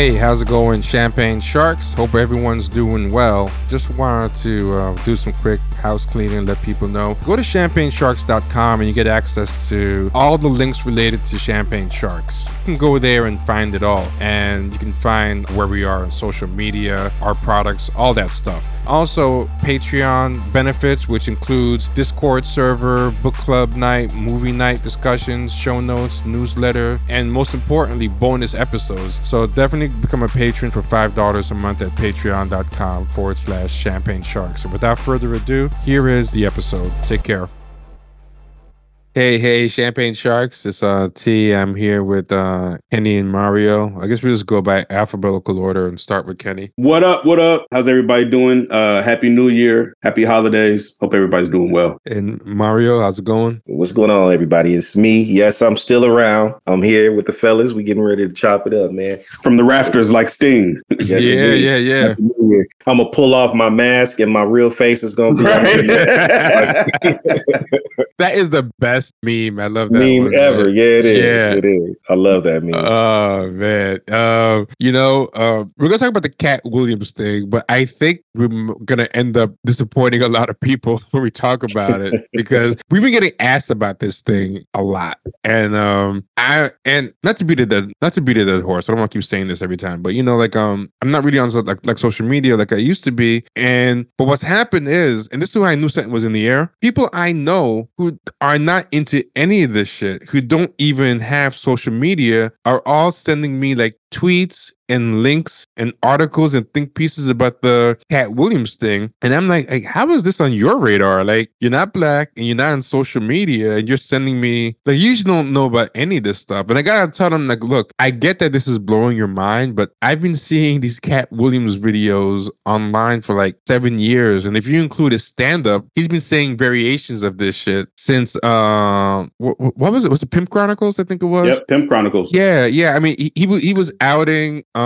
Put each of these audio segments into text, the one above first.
Hey, how's it going, Champagne Sharks? Hope everyone's doing well. Just wanted to uh, do some quick house cleaning, let people know. Go to champagnesharks.com and you get access to all the links related to Champagne Sharks. Can go there and find it all, and you can find where we are on social media, our products, all that stuff. Also, Patreon benefits, which includes Discord server, book club night, movie night discussions, show notes, newsletter, and most importantly, bonus episodes. So definitely become a patron for $5 a month at patreon.com forward slash champagne sharks. And without further ado, here is the episode. Take care. Hey, hey, Champagne Sharks. It's uh T. I'm here with uh Kenny and Mario. I guess we just go by alphabetical order and start with Kenny. What up? What up? How's everybody doing? Uh happy new year. Happy holidays. Hope everybody's doing well. And Mario, how's it going? What's going on, everybody? It's me. Yes, I'm still around. I'm here with the fellas. We getting ready to chop it up, man. From the rafters like Sting. Yes, yeah, indeed. yeah, yeah. Happy I'm gonna pull off my mask and my real face is gonna be That is the best meme. I love that meme one, ever. man. Yeah, it is. Yeah. It is. I love that meme. Oh man, um, you know, uh, we're gonna talk about the Katt Williams thing, but I think we're gonna end up disappointing a lot of people when we talk about it because we've been getting asked about this thing a lot, and um, I and not to beat a dead, not to beat a dead horse. I don't want to keep saying this every time, but you know, like um, I'm not really on like like social media like I used to be, and but what's happened is, and this is why I knew something was in the air. People I know who are not into any of this shit, who don't even have social media, are all sending me like tweets and links and articles and think pieces about the Katt Williams thing. And I'm like, like, how is this on your radar? Like, you're not black and you're not on social media and you're sending me like you usually don't know about any of this stuff. And I gotta tell them, like, look, I get that this is blowing your mind, but I've been seeing these Katt Williams videos online for like seven years. And if you include his stand-up, he's been saying variations of this shit since uh what, what was it? Was it Pimp Chronicles? I think it was. Yep, Pimp Chronicles. Yeah, yeah. I mean, he, he was he was outing um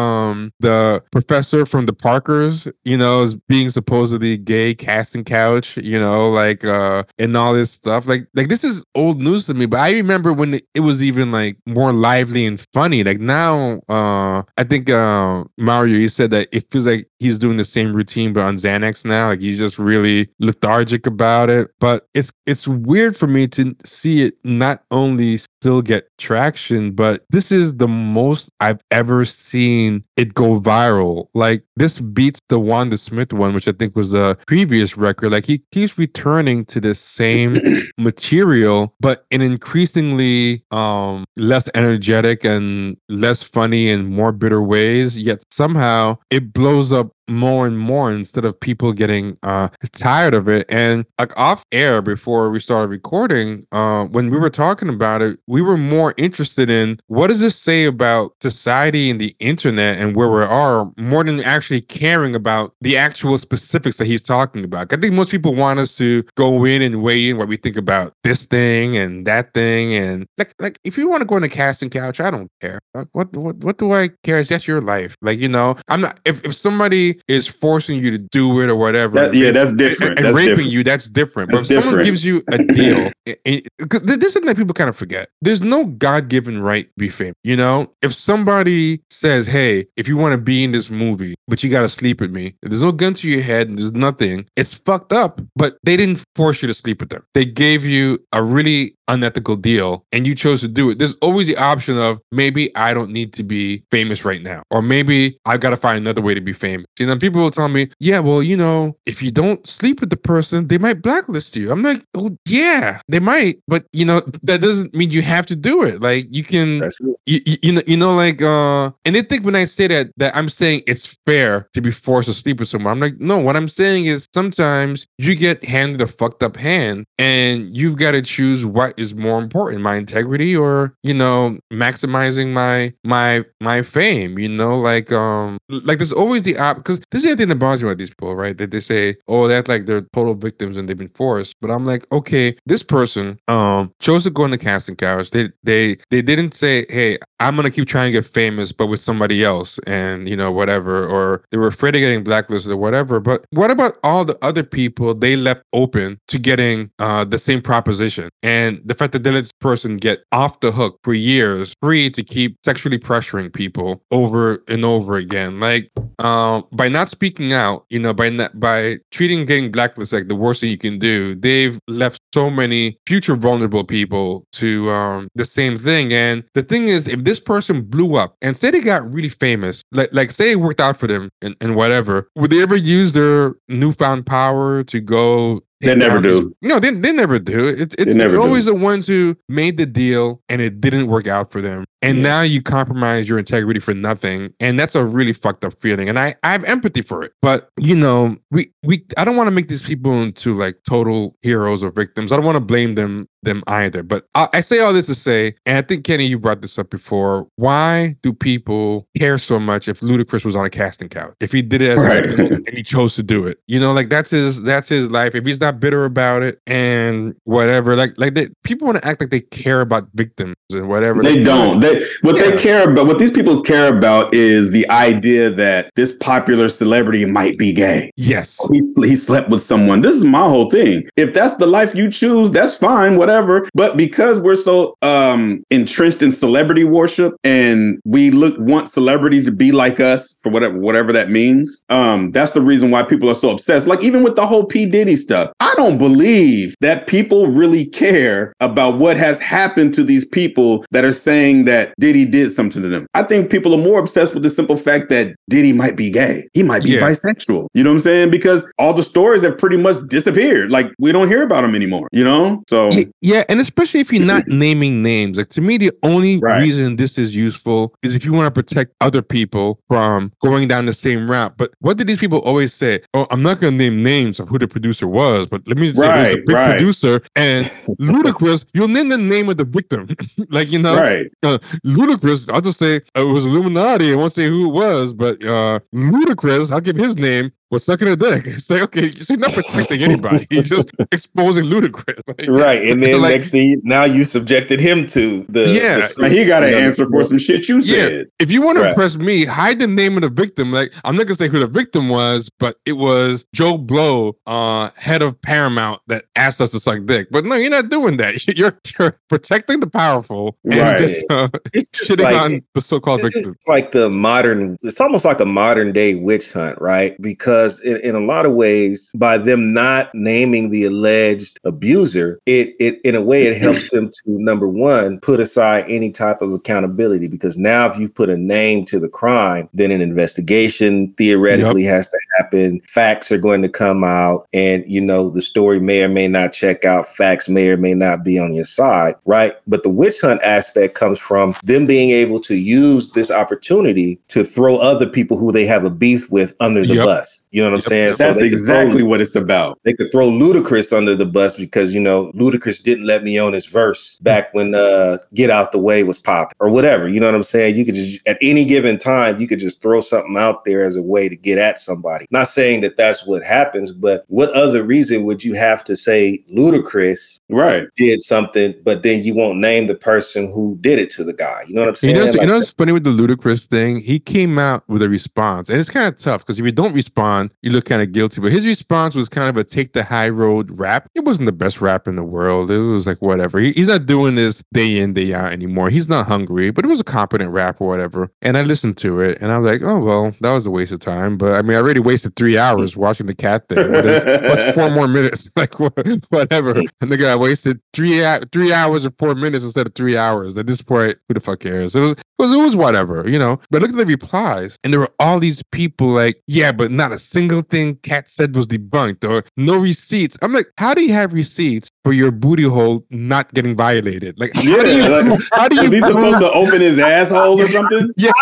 the professor from the Parkers, you know, is being supposedly gay casting couch, you know, like uh and all this stuff. Like like this is old news to me, but I remember when it, it was even like more lively and funny. Like now, uh I think uh Mario he said that it feels like he's doing the same routine but on Xanax now. Like he's just really lethargic about it. But it's it's weird for me to see it not only still get traction, but this is the most I've ever seen it go viral. Like this beats the Wanda Smith one, which I think was the previous record. Like he keeps returning to the same material, but in increasingly um less energetic and less funny and more bitter ways. Yet somehow it blows up more and more instead of people getting uh tired of it. And like off air before we started recording uh when we were talking about it we were more interested in what does this say about society and the internet and where we are more than actually caring about the actual specifics that he's talking about. I think most people want us to go in and weigh in what we think about this thing and that thing and like like if you want to go on a casting couch i don't care. Like, what what what do i care? It's just your life. Like you know i'm not if, if somebody is forcing you to do it or whatever. That- yeah, that's different. And, That's raping different. you, that's different. But That's if someone gives you a deal, and- and- this is something that people kind of forget. There's no God given right to be famous. You know, if somebody says, "Hey, if you want to be in this movie, but you got to sleep with me," if there's no gun to your head and there's nothing. It's fucked up. But they didn't force you to sleep with them. They gave you a really unethical deal and you chose to do it. There's always the option of maybe I don't need to be famous right now, or maybe I've got to find another way to be famous. You know, people will tell me, yeah, well, you know, if you don't sleep with the person, they might blacklist you. I'm like, well, yeah, they might, but you know, that doesn't mean you have to do it. Like you can you, you, you know you know like uh and they think when i say that that i'm saying it's fair to be forced to sleep with someone i'm like no what i'm saying is sometimes you get handed a fucked up hand and you've got to choose what is more important my integrity or you know maximizing my my my fame you know like um like there's always the op because this is the thing that bothers me about these people right? That they say oh that's like they're total victims and they've been forced. But i'm like okay this person um chose to go on the casting couch. They they they didn't say hey i'm gonna keep trying to get famous but with somebody else and you know whatever or they were afraid of getting blacklisted or whatever. But what about all the other people they left open to getting uh the same proposition? And the fact that they let this person get off the hook for years, free to keep sexually pressuring people over and over again. Like, um, by not speaking out, you know, by not by treating getting blacklisted like the worst thing you can do, they've left so many future vulnerable people to um the same thing. And the thing is, if this person blew up and say they got really famous, like like say it worked out for them and, and whatever, would they ever use their newfound power to go They never do. no, they, they never do. It's it's, never it's do. always the ones who made the deal and it didn't work out for them. And Yeah. now you compromise your integrity for nothing. And that's a really fucked up feeling. And I, I have empathy for it. But you know, we we I don't want to make these people into like total heroes or victims. I don't want to blame them them either. But I, I say all this to say, and I think Kenny, you brought this up before. Why do people care so much if Ludacris was on a casting couch? If he did it Right. and he chose to do it, you know, like that's his that's his life. If he's not bitter about it and whatever, like like they, people want to act like they care about victims and whatever. They Like, don't. They what Yeah. they care about, what these people care about, is the idea that this popular celebrity might be gay. Yes. He, he slept with someone. This is my whole thing. If that's the life you choose, that's fine, whatever. But because we're so um entrenched in celebrity worship and we look want celebrities to be like us for whatever whatever that means, um, that's the reason why people are so obsessed. Like even with the whole P Diddy stuff, I don't believe that people really care about what has happened to these people that are saying that Diddy did something to them. I think people are more obsessed with the simple fact that Diddy might be gay. He might be Yeah. bisexual. You know what I'm saying? Because all the stories have pretty much disappeared. Like we don't hear about him anymore. You know? So Y- Yeah, and especially if you're not naming names. Like to me, the only Right. reason this is useful is if you want to protect other people from going down the same route. But what do these people always say? Oh, I'm not going to name names of who the producer was, but let me say there's a big right. producer and Ludacris. You'll name the name of the victim, like you know, right. uh, Ludacris. I'll just say uh, it was Illuminati. I won't say who it was, but uh, Ludacris. I'll give his name. Was sucking a dick. It's like okay, so you're not protecting anybody. You're just exposing Ludacris. Like, Right. And then Like- next thing now you subjected him to the Yeah. the Like he got to you know, answer for some shit you Yeah. said. If you want to Right. impress me, hide the name of the victim. Like I'm not gonna say who the victim was, but it was Joe Blow, uh, head of Paramount, that asked us to suck dick. But no, you're not doing that. You're, you're protecting the powerful and Right. just uh, It's just shitting like, on the so-called This is victim. like the modern it's almost like a modern day witch hunt right because in, in a lot of ways by them not naming the alleged abuser it, it in a way it helps them to number one put aside any type of accountability because now if you've put a name to the crime then an investigation theoretically has to happen. Facts are going to come out and you know the story may or may not check out. Facts may or may not be on your side right? But the witch hunt aspect comes from them being able to use this opportunity to throw other people who they have a beef with under the Yep. bus you know what i'm Yep. saying That's they could throw- exactly what it's about. they could throw Ludacris under the bus because you know Ludacris didn't let me on his verse back when uh Get Out the Way was popping or whatever. You know what I'm saying? You could just at any given time you could just throw something out there as a way to get at somebody. Not saying that that's what happens, but what other reason would you have to say Ludacris Right. did something, but then you won't name the person who did it to the guy? You know what I'm You saying? know, Like, you know what's funny with the Ludacris thing? He came out with a response, and it's kind of tough because if you don't respond, you look kind of guilty. But his response was kind of a take the high road rap. It wasn't the best rap in the world. It was like whatever. He, he's not doing this day in day out anymore. He's not hungry, but it was a competent rap or whatever. And I listened to it, and I was like, oh well, that was a waste of time. But I mean, I already wasted three hours watching the Katt thing. What is, what's four more minutes? Like whatever. And the guy wasted three three hours or four minutes instead of three hours. At this point, who the fuck cares? It was it was, it was whatever, you know. But look at the replies, and there were all these people like, yeah, but not a single thing Katt said was debunked, or no receipts. I'm like, how do you have receipts for your booty hole not getting violated? Like, how do you, like, how do you Is he supposed to open his asshole or something? yeah.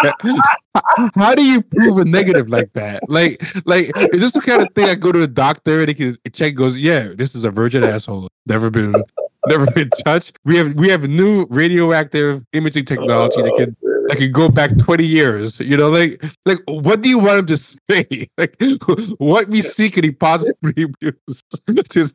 How do you prove a negative like that? Like, like is this the kind of thing I go to the doctor and he can check goes, yeah, this is a virgin asshole. Never been never been touched. We have we have new radioactive imaging technology that can that could go back 20 years. You know, like like what do you want him to say? Like what we see could he possibly to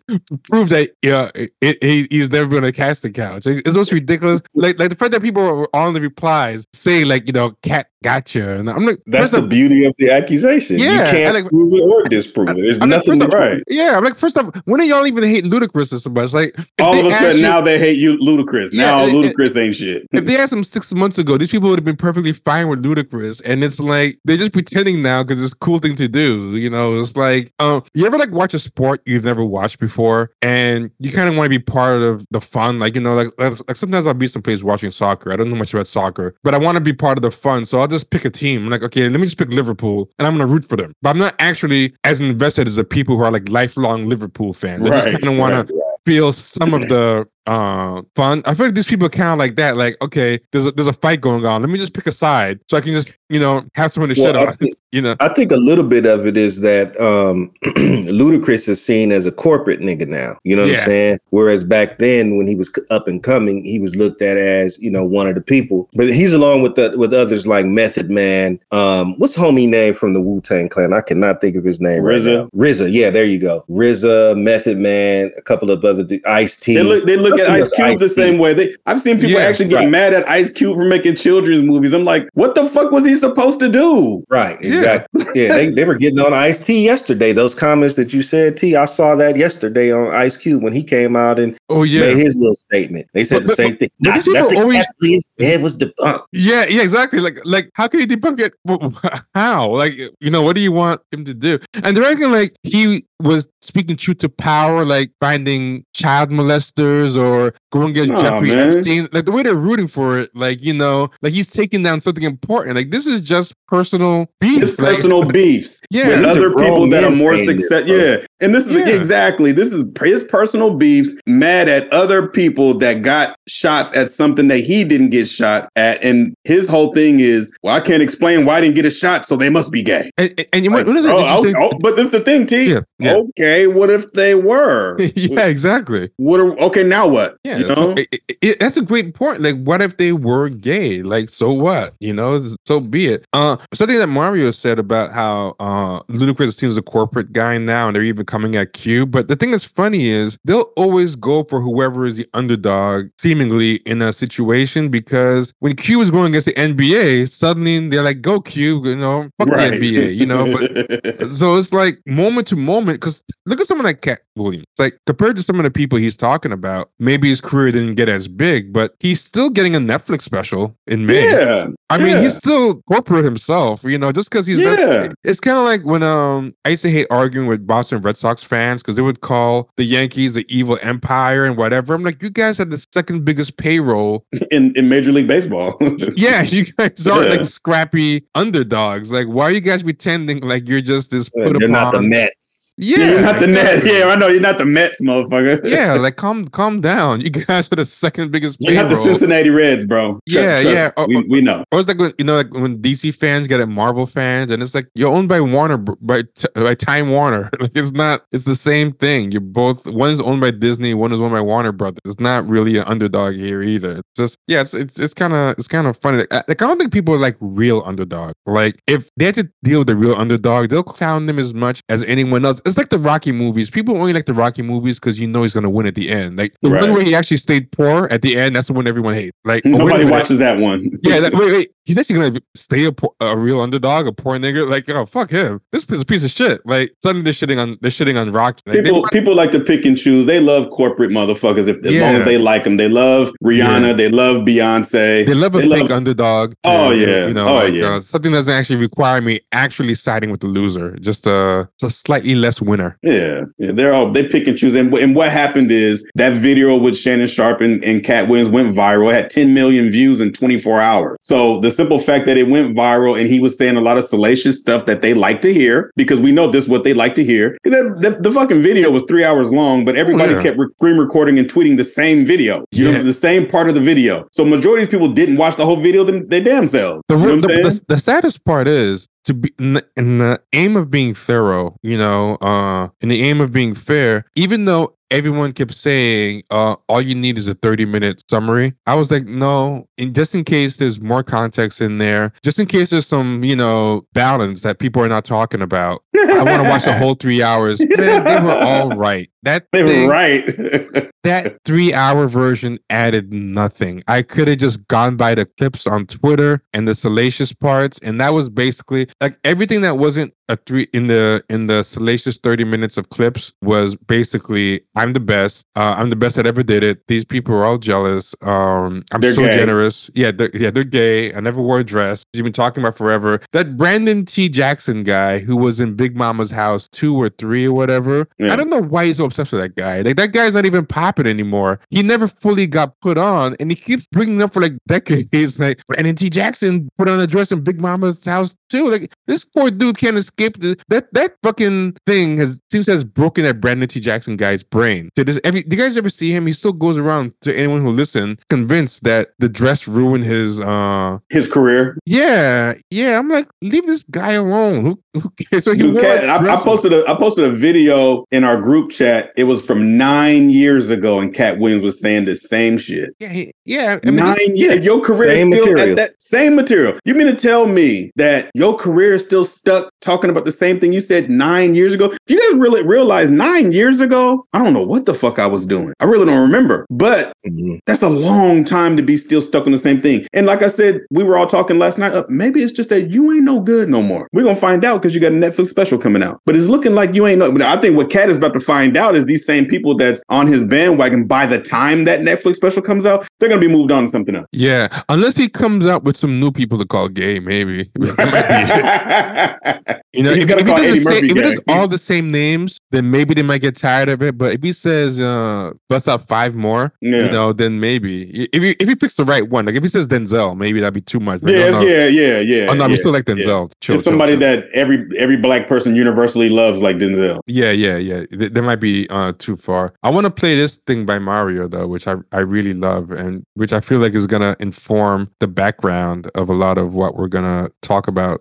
prove that yeah it, he, he's never been on a casting couch? It's most ridiculous. Like like the fact that people are on the replies saying like you know Katt gotcha. And I'm like, That's the beauty of the accusation. Yeah, you can't like- prove it or disprove it. There's I'm nothing to right. Yeah, I'm like, first off, when do y'all even hate Ludacris so much? Like, All of a sudden you- now they hate you, Ludacris. Yeah, now it- it- Ludacris ain't shit. if they asked him six months ago, these people would have been perfectly fine with Ludacris, and it's like they're just pretending now because it's a cool thing to do. You know, it's like, um, you ever like watch a sport you've never watched before, and you kind of want to be part of the fun. Like, you know, like, like like sometimes I'll be someplace watching soccer. I don't know much about soccer, but I want to be part of the fun, so I'll just pick a team. I'm like, okay, let me just pick Liverpool, and I'm gonna root for them. But I'm not actually as invested as the people who are like lifelong Liverpool fans. I just kind of want to right, feel some of the uh fun. I feel like these people kind of like that. Like, okay, there's a there's a fight going on. Let me just pick a side so I can just you know have someone to Well, shut up. think- You know, I think a little bit of it is that um Ludacris is seen as a corporate nigga now. You know what Yeah. I'm saying? Whereas back then, when he was up and coming, he was looked at as you know one of the people. But he's along with the with others like Method Man. Um, what's homie name from the Wu Tang Clan? I cannot think of his name. right RZA. now. RZA. Yeah, there you go. RZA, Method Man, a couple of other Ice T. They look they look Let's at Ice what's Cube the Ice-T. same way. They I've seen people Yeah, actually get right. mad at Ice Cube for making children's movies. I'm like, what the fuck was he supposed to do? Right, exactly. Yeah, they, they were getting on Ice T yesterday. Those comments that you said, T, I saw that yesterday on Ice Cube when he came out and oh yeah, made his little statement. They said But- the same thing. but these Not- people nothing always- Kathleen said was debunked. yeah, yeah, exactly. Like like how can he debunk it? How? Like you know, what do you want him to do? And they're acting like he was speaking truth to power, like finding child molesters or going against Aw, Jeffrey man. Epstein. Like the way they're rooting for it, like you know, like he's taking down something important. Like this is just personal beef. His Like, personal beefs Yeah, with other people that are more saying this, success. bro. Yeah, and this is Yeah. exactly this is his personal beefs. Mad at other people that got shots at something that he didn't get shot at, and his whole thing is, well, I can't explain why I didn't get a shot, so they must be gay. And, and, you Like, what is it? Oh, oh, oh, but this is the thing, T. Yeah, yeah. Okay, what if they were? yeah, exactly. What are okay now? What? Yeah, you know. so it- it- that's a great point. Like, what if they were gay? Like, so what? You know, so be it. Uh, something that Mario said about how uh, Ludacris seems a corporate guy now, and they're even coming at Cube. But the thing that's funny is they'll always go for whoever is the underdog, seemingly in a situation. Because when Cube was going against the NBA, suddenly they're like, "Go Cube," you know, fuck the NBA, you know. But so it's like moment to moment because look at someone like Katt Williams. Like compared to some of the people he's talking about, maybe his career didn't get as big, but he's still getting a Netflix special in May. yeah, I mean, he's still corporate himself, you know, just because he's Yeah. it's kind of like when um I used to hate arguing with Boston Red Sox fans because they would call the Yankees the evil empire and whatever. I'm like, you guys had the second biggest payroll. in in Major League Baseball. Yeah, you guys are Yeah. like scrappy underdogs. Like, why are you guys pretending like you're just this put They're not the Mets. Yeah, you're not the Nets. Yeah, I know you're not the Mets, motherfucker. yeah, like calm calm down. You guys are the second biggest you're not the. Cincinnati Reds, bro. Yeah, trust yeah. me. Oh, we, we know. Or it's like when you know, like when DC fans get at Marvel fans, and it's like you're owned by Warner, by by Time Warner. Like it's not, it's the same thing. You're both one is owned by Disney, one is owned by Warner Brothers. It's not really an underdog here either. It's just, yeah, it's it's it's kind of it's kind of funny. Like, I, like I don't think people are like real underdog. Like if they had to deal with the real underdog, they'll clown them as much as anyone else. It's like the Rocky movies. People only like the Rocky movies because you know he's gonna win at the end. Like the Right. one where he actually stayed poor at the end, that's the one everyone hates. Like Nobody watches that one. Yeah, that, wait, wait. He's actually gonna stay a, poor, a real underdog, a poor nigga. Like, oh fuck him. This is a piece of shit. Like, suddenly they're shitting on they're shitting on Rocky. Like, People people like to pick and choose. They love corporate motherfuckers if as long as they like them. They love Rihanna. Yeah. They love Beyonce. they love a they fake underdog. too, Oh, yeah. you know, Oh, like, yeah. uh, something doesn't actually require me actually siding with the loser. Just a, just a slightly less winner. Yeah, yeah, they're all they pick and choose. And, and what happened is that video with Shannon Sharpe and, and Katt Williams went viral. It had 10 million views in 24 hours. So the simple fact that it went viral and he was saying a lot of salacious stuff that they like to hear because we know this is what they like to hear. The, the, the fucking video was three hours long, but everybody yeah. kept re- screen recording and tweeting the same video. You Yeah. know, the same part of the video. So majority of people didn't watch the whole video. Them they damn selves. The, You know the, the, the saddest part is to be in the, in the aim of being thorough, you know, uh, in the aim of being fair, even though everyone kept saying uh, all you need is a 30 minute summary, I was like, no, in, just in case there's more context in there, just in case there's some, you know, balance that people are not talking about. I want to watch the whole three hours. Man, they were all right. That They thing, were right. that three hour version added nothing. I could have just gone by the clips on Twitter and the salacious parts, and that was basically like everything that wasn't a three in the in the salacious 30 minutes of clips was basically i'm the best uh, i'm the best that ever did it. These people are all jealous um i'm They're so gay. generous. Yeah they're, yeah they're gay. I never wore a dress. You've been talking about forever. That brandon t. Jackson guy who was in big mama's house two or three or whatever Yeah. i don't know why he's so obsessed with that guy. Like that guy's not even popping anymore. He never fully got put on and he keeps bringing up for like decades. Like t jackson put on a dress in big mama's house too like this poor dude can't escape the, that that fucking thing has seems to has broken that Brandon T. Jackson guy's brain. To this, every, do you guys ever see him? He still goes around to anyone who listen, convinced that the dress ruined his. uh His career. Yeah, yeah. I'm like, leave this guy alone. Who, who cares? So he Dude, wore Katt, a I, I dress- posted a I posted a video in our group chat. It was from nine years ago, and Katt Williams was saying the same shit. Yeah, he- yeah. I mean, nine this- years. Your career Same is still material. at that same material. You mean to tell me that your career is still stuck talking about the same thing you said nine years ago? Do you guys really realize nine years ago? I don't know what the fuck I was doing. I really don't remember. But Mhm. that's a long time to be still stuck on the same thing. And like I said, we were all talking last night. Uh, maybe it's just that you ain't no good no more. We're gonna find out because you got a Netflix special coming out. But it's looking like you ain't no. I think what Katt is about to find out is these same people that's on his bandwagon. By the time that Netflix special comes out, they're gonna be moved on to something else. yeah. Unless he comes out with some new people to call gay, maybe. That might be it. You know, He's if, gonna if call does, Eddie the same, if does gay. all the same names, then maybe they might get tired of it. But if he says uh bust out five more, Yeah. you know, then maybe if he if he picks the right one, like if he says Denzel, maybe that'd be too much. Like, yeah, it's- no. yeah, yeah, yeah. Oh no, yeah. we still like yeah. Denzel. Chill, It's chill, somebody chill. that every every black person universally loves, like Denzel. Yeah, yeah, yeah. Th- That might be uh, too far. I want to play this thing by Mario though, which I I really love, and which I feel like is gonna inform the background of a lot of what we're gonna talk about.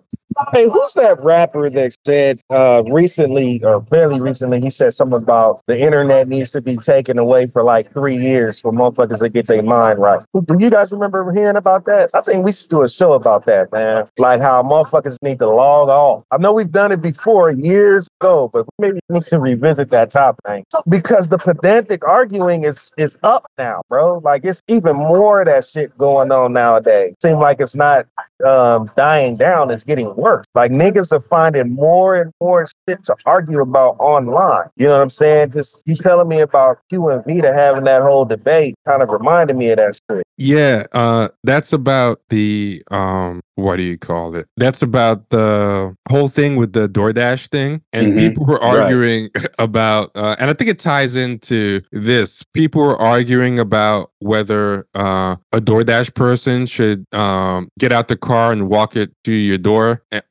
Hey, who's that rapper that said uh, recently or fairly recently? He said something about the internet needs to be taken away for like three years for motherfuckers to get their mind right. Do you guys remember hearing about that? I think we should do a show about that, man. Like how motherfuckers need to log off. I know we've done it before years ago, but maybe we need to revisit that topic because the pedantic arguing is is up now, bro. Like it's even more of that shit going on nowadays. Seem like it's not um, dying down is getting worse. Like niggas are finding more and more shit to argue about online. You know what I'm saying? Just you telling me about Q and Vita having that whole debate kind of reminded me of that shit. Yeah, uh, that's about the um, what do you call it? That's about the whole thing with the DoorDash thing, and Mhm. people were Right. arguing about, uh, and I think it ties into this. People were arguing about whether uh, a DoorDash person should um, get out the car and walk it to your door,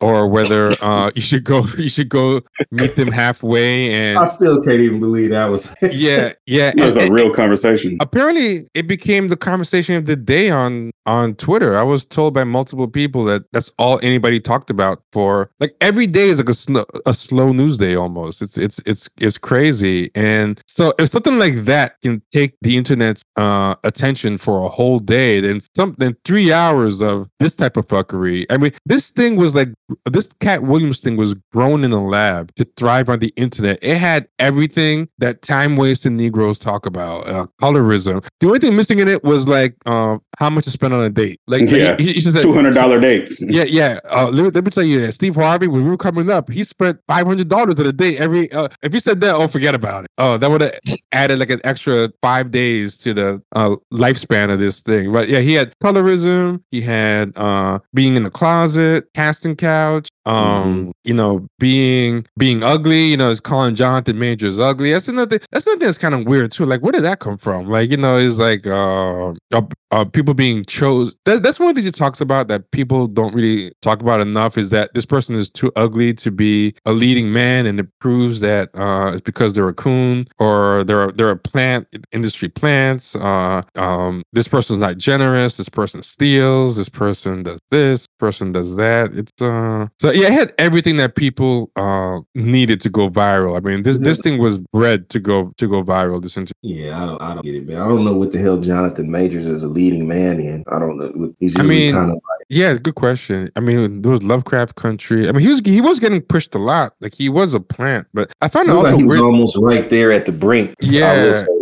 or whether uh, you should go, you should go meet them halfway, and I still can't even believe that was. yeah, yeah, It was and- a real conversation. apparently it became the conversation of the day on on twitter i was told by multiple people that that's all anybody talked about for like every day is like a slow a slow news day almost it's it's it's it's crazy and so if something like that can take the internet's uh attention for a whole day then something three hours of this type of fuckery i mean this thing was like this katt williams thing was grown in a lab to thrive on the internet it had everything that time wasting negroes talk about uh, colorism the only thing missing in it was like uh, how much to spend on a date like Yeah. he- he just said- Two hundred dollar dates. yeah, yeah. Uh, let, me, let me tell you, that Steve Harvey, when we were coming up, he spent five hundred dollars at a day every. Uh, if he said that, oh, forget about it. Oh, that would have added like an extra five days to the uh, lifespan of this thing. But yeah, he had colorism. He had uh, being in the closet, casting couch. Um, you know, being being ugly. You know, it's calling Jonathan Majors ugly. That's another. That's another thing that's kind of weird too. Like, where did that come from? Like, you know, it's like uh, uh, uh people being chose. That, that's one of the things he talks about that people don't really talk about enough. Is that this person is too ugly to be a leading man, and it proves that uh, it's because they're a coon or they're they're a plant industry plants. Uh, um, this person's not generous. This person steals. This person does this. Person does that. It's uh. So yeah, it had everything that people uh needed to go viral. I mean, this this thing was bred to go to go viral. This interview. Yeah, I don't, I don't get it, man. I don't know what the hell Jonathan Majors is a leading man in. I don't know. He's I mean, kind of Yeah, good question. I mean, there was Lovecraft Country. I mean, he was he was getting pushed a lot. Like he was a plant, but I found it also like he was weird. almost right there at the brink. Yeah.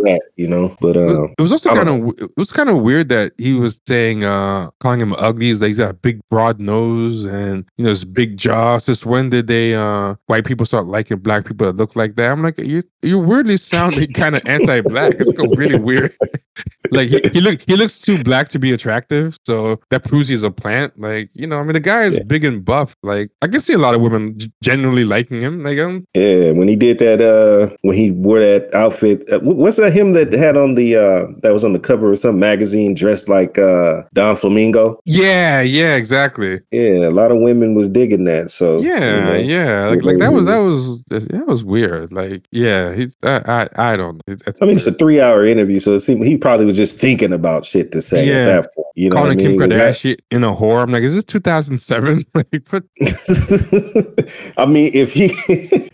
that, you know. But uh, It was also kind of it was kind of weird that he was saying uh calling him ugly. He's like he's got a big broad nose and you know this big jaw. Since when did they uh white people start liking black people that look like that? I'm like you you're weirdly sounding kind of anti-black. It's go really weird. Like he, he look he looks too black to be attractive, so that proves he's a plant. Like you know, I mean the guy is Yeah. big and buff. Like I can see a lot of women g- genuinely liking him. Like um, yeah, when he did that, uh, when he wore that outfit, uh, what's that him that had on the uh, that was on the cover of some magazine dressed like uh, Don Flamingo? yeah, yeah, exactly. Yeah, a lot of women was digging that. So you Yeah, know. yeah, like, like that was that was that was weird. Like, yeah, he's I I, I don't. I mean, it's a three-hour interview, so it seemed he probably was just thinking about shit to say Yeah. at that point. You know, what I calling mean? Kim that- Kardashian in a whore. I'm like, is this 2007? like, put I mean, if he,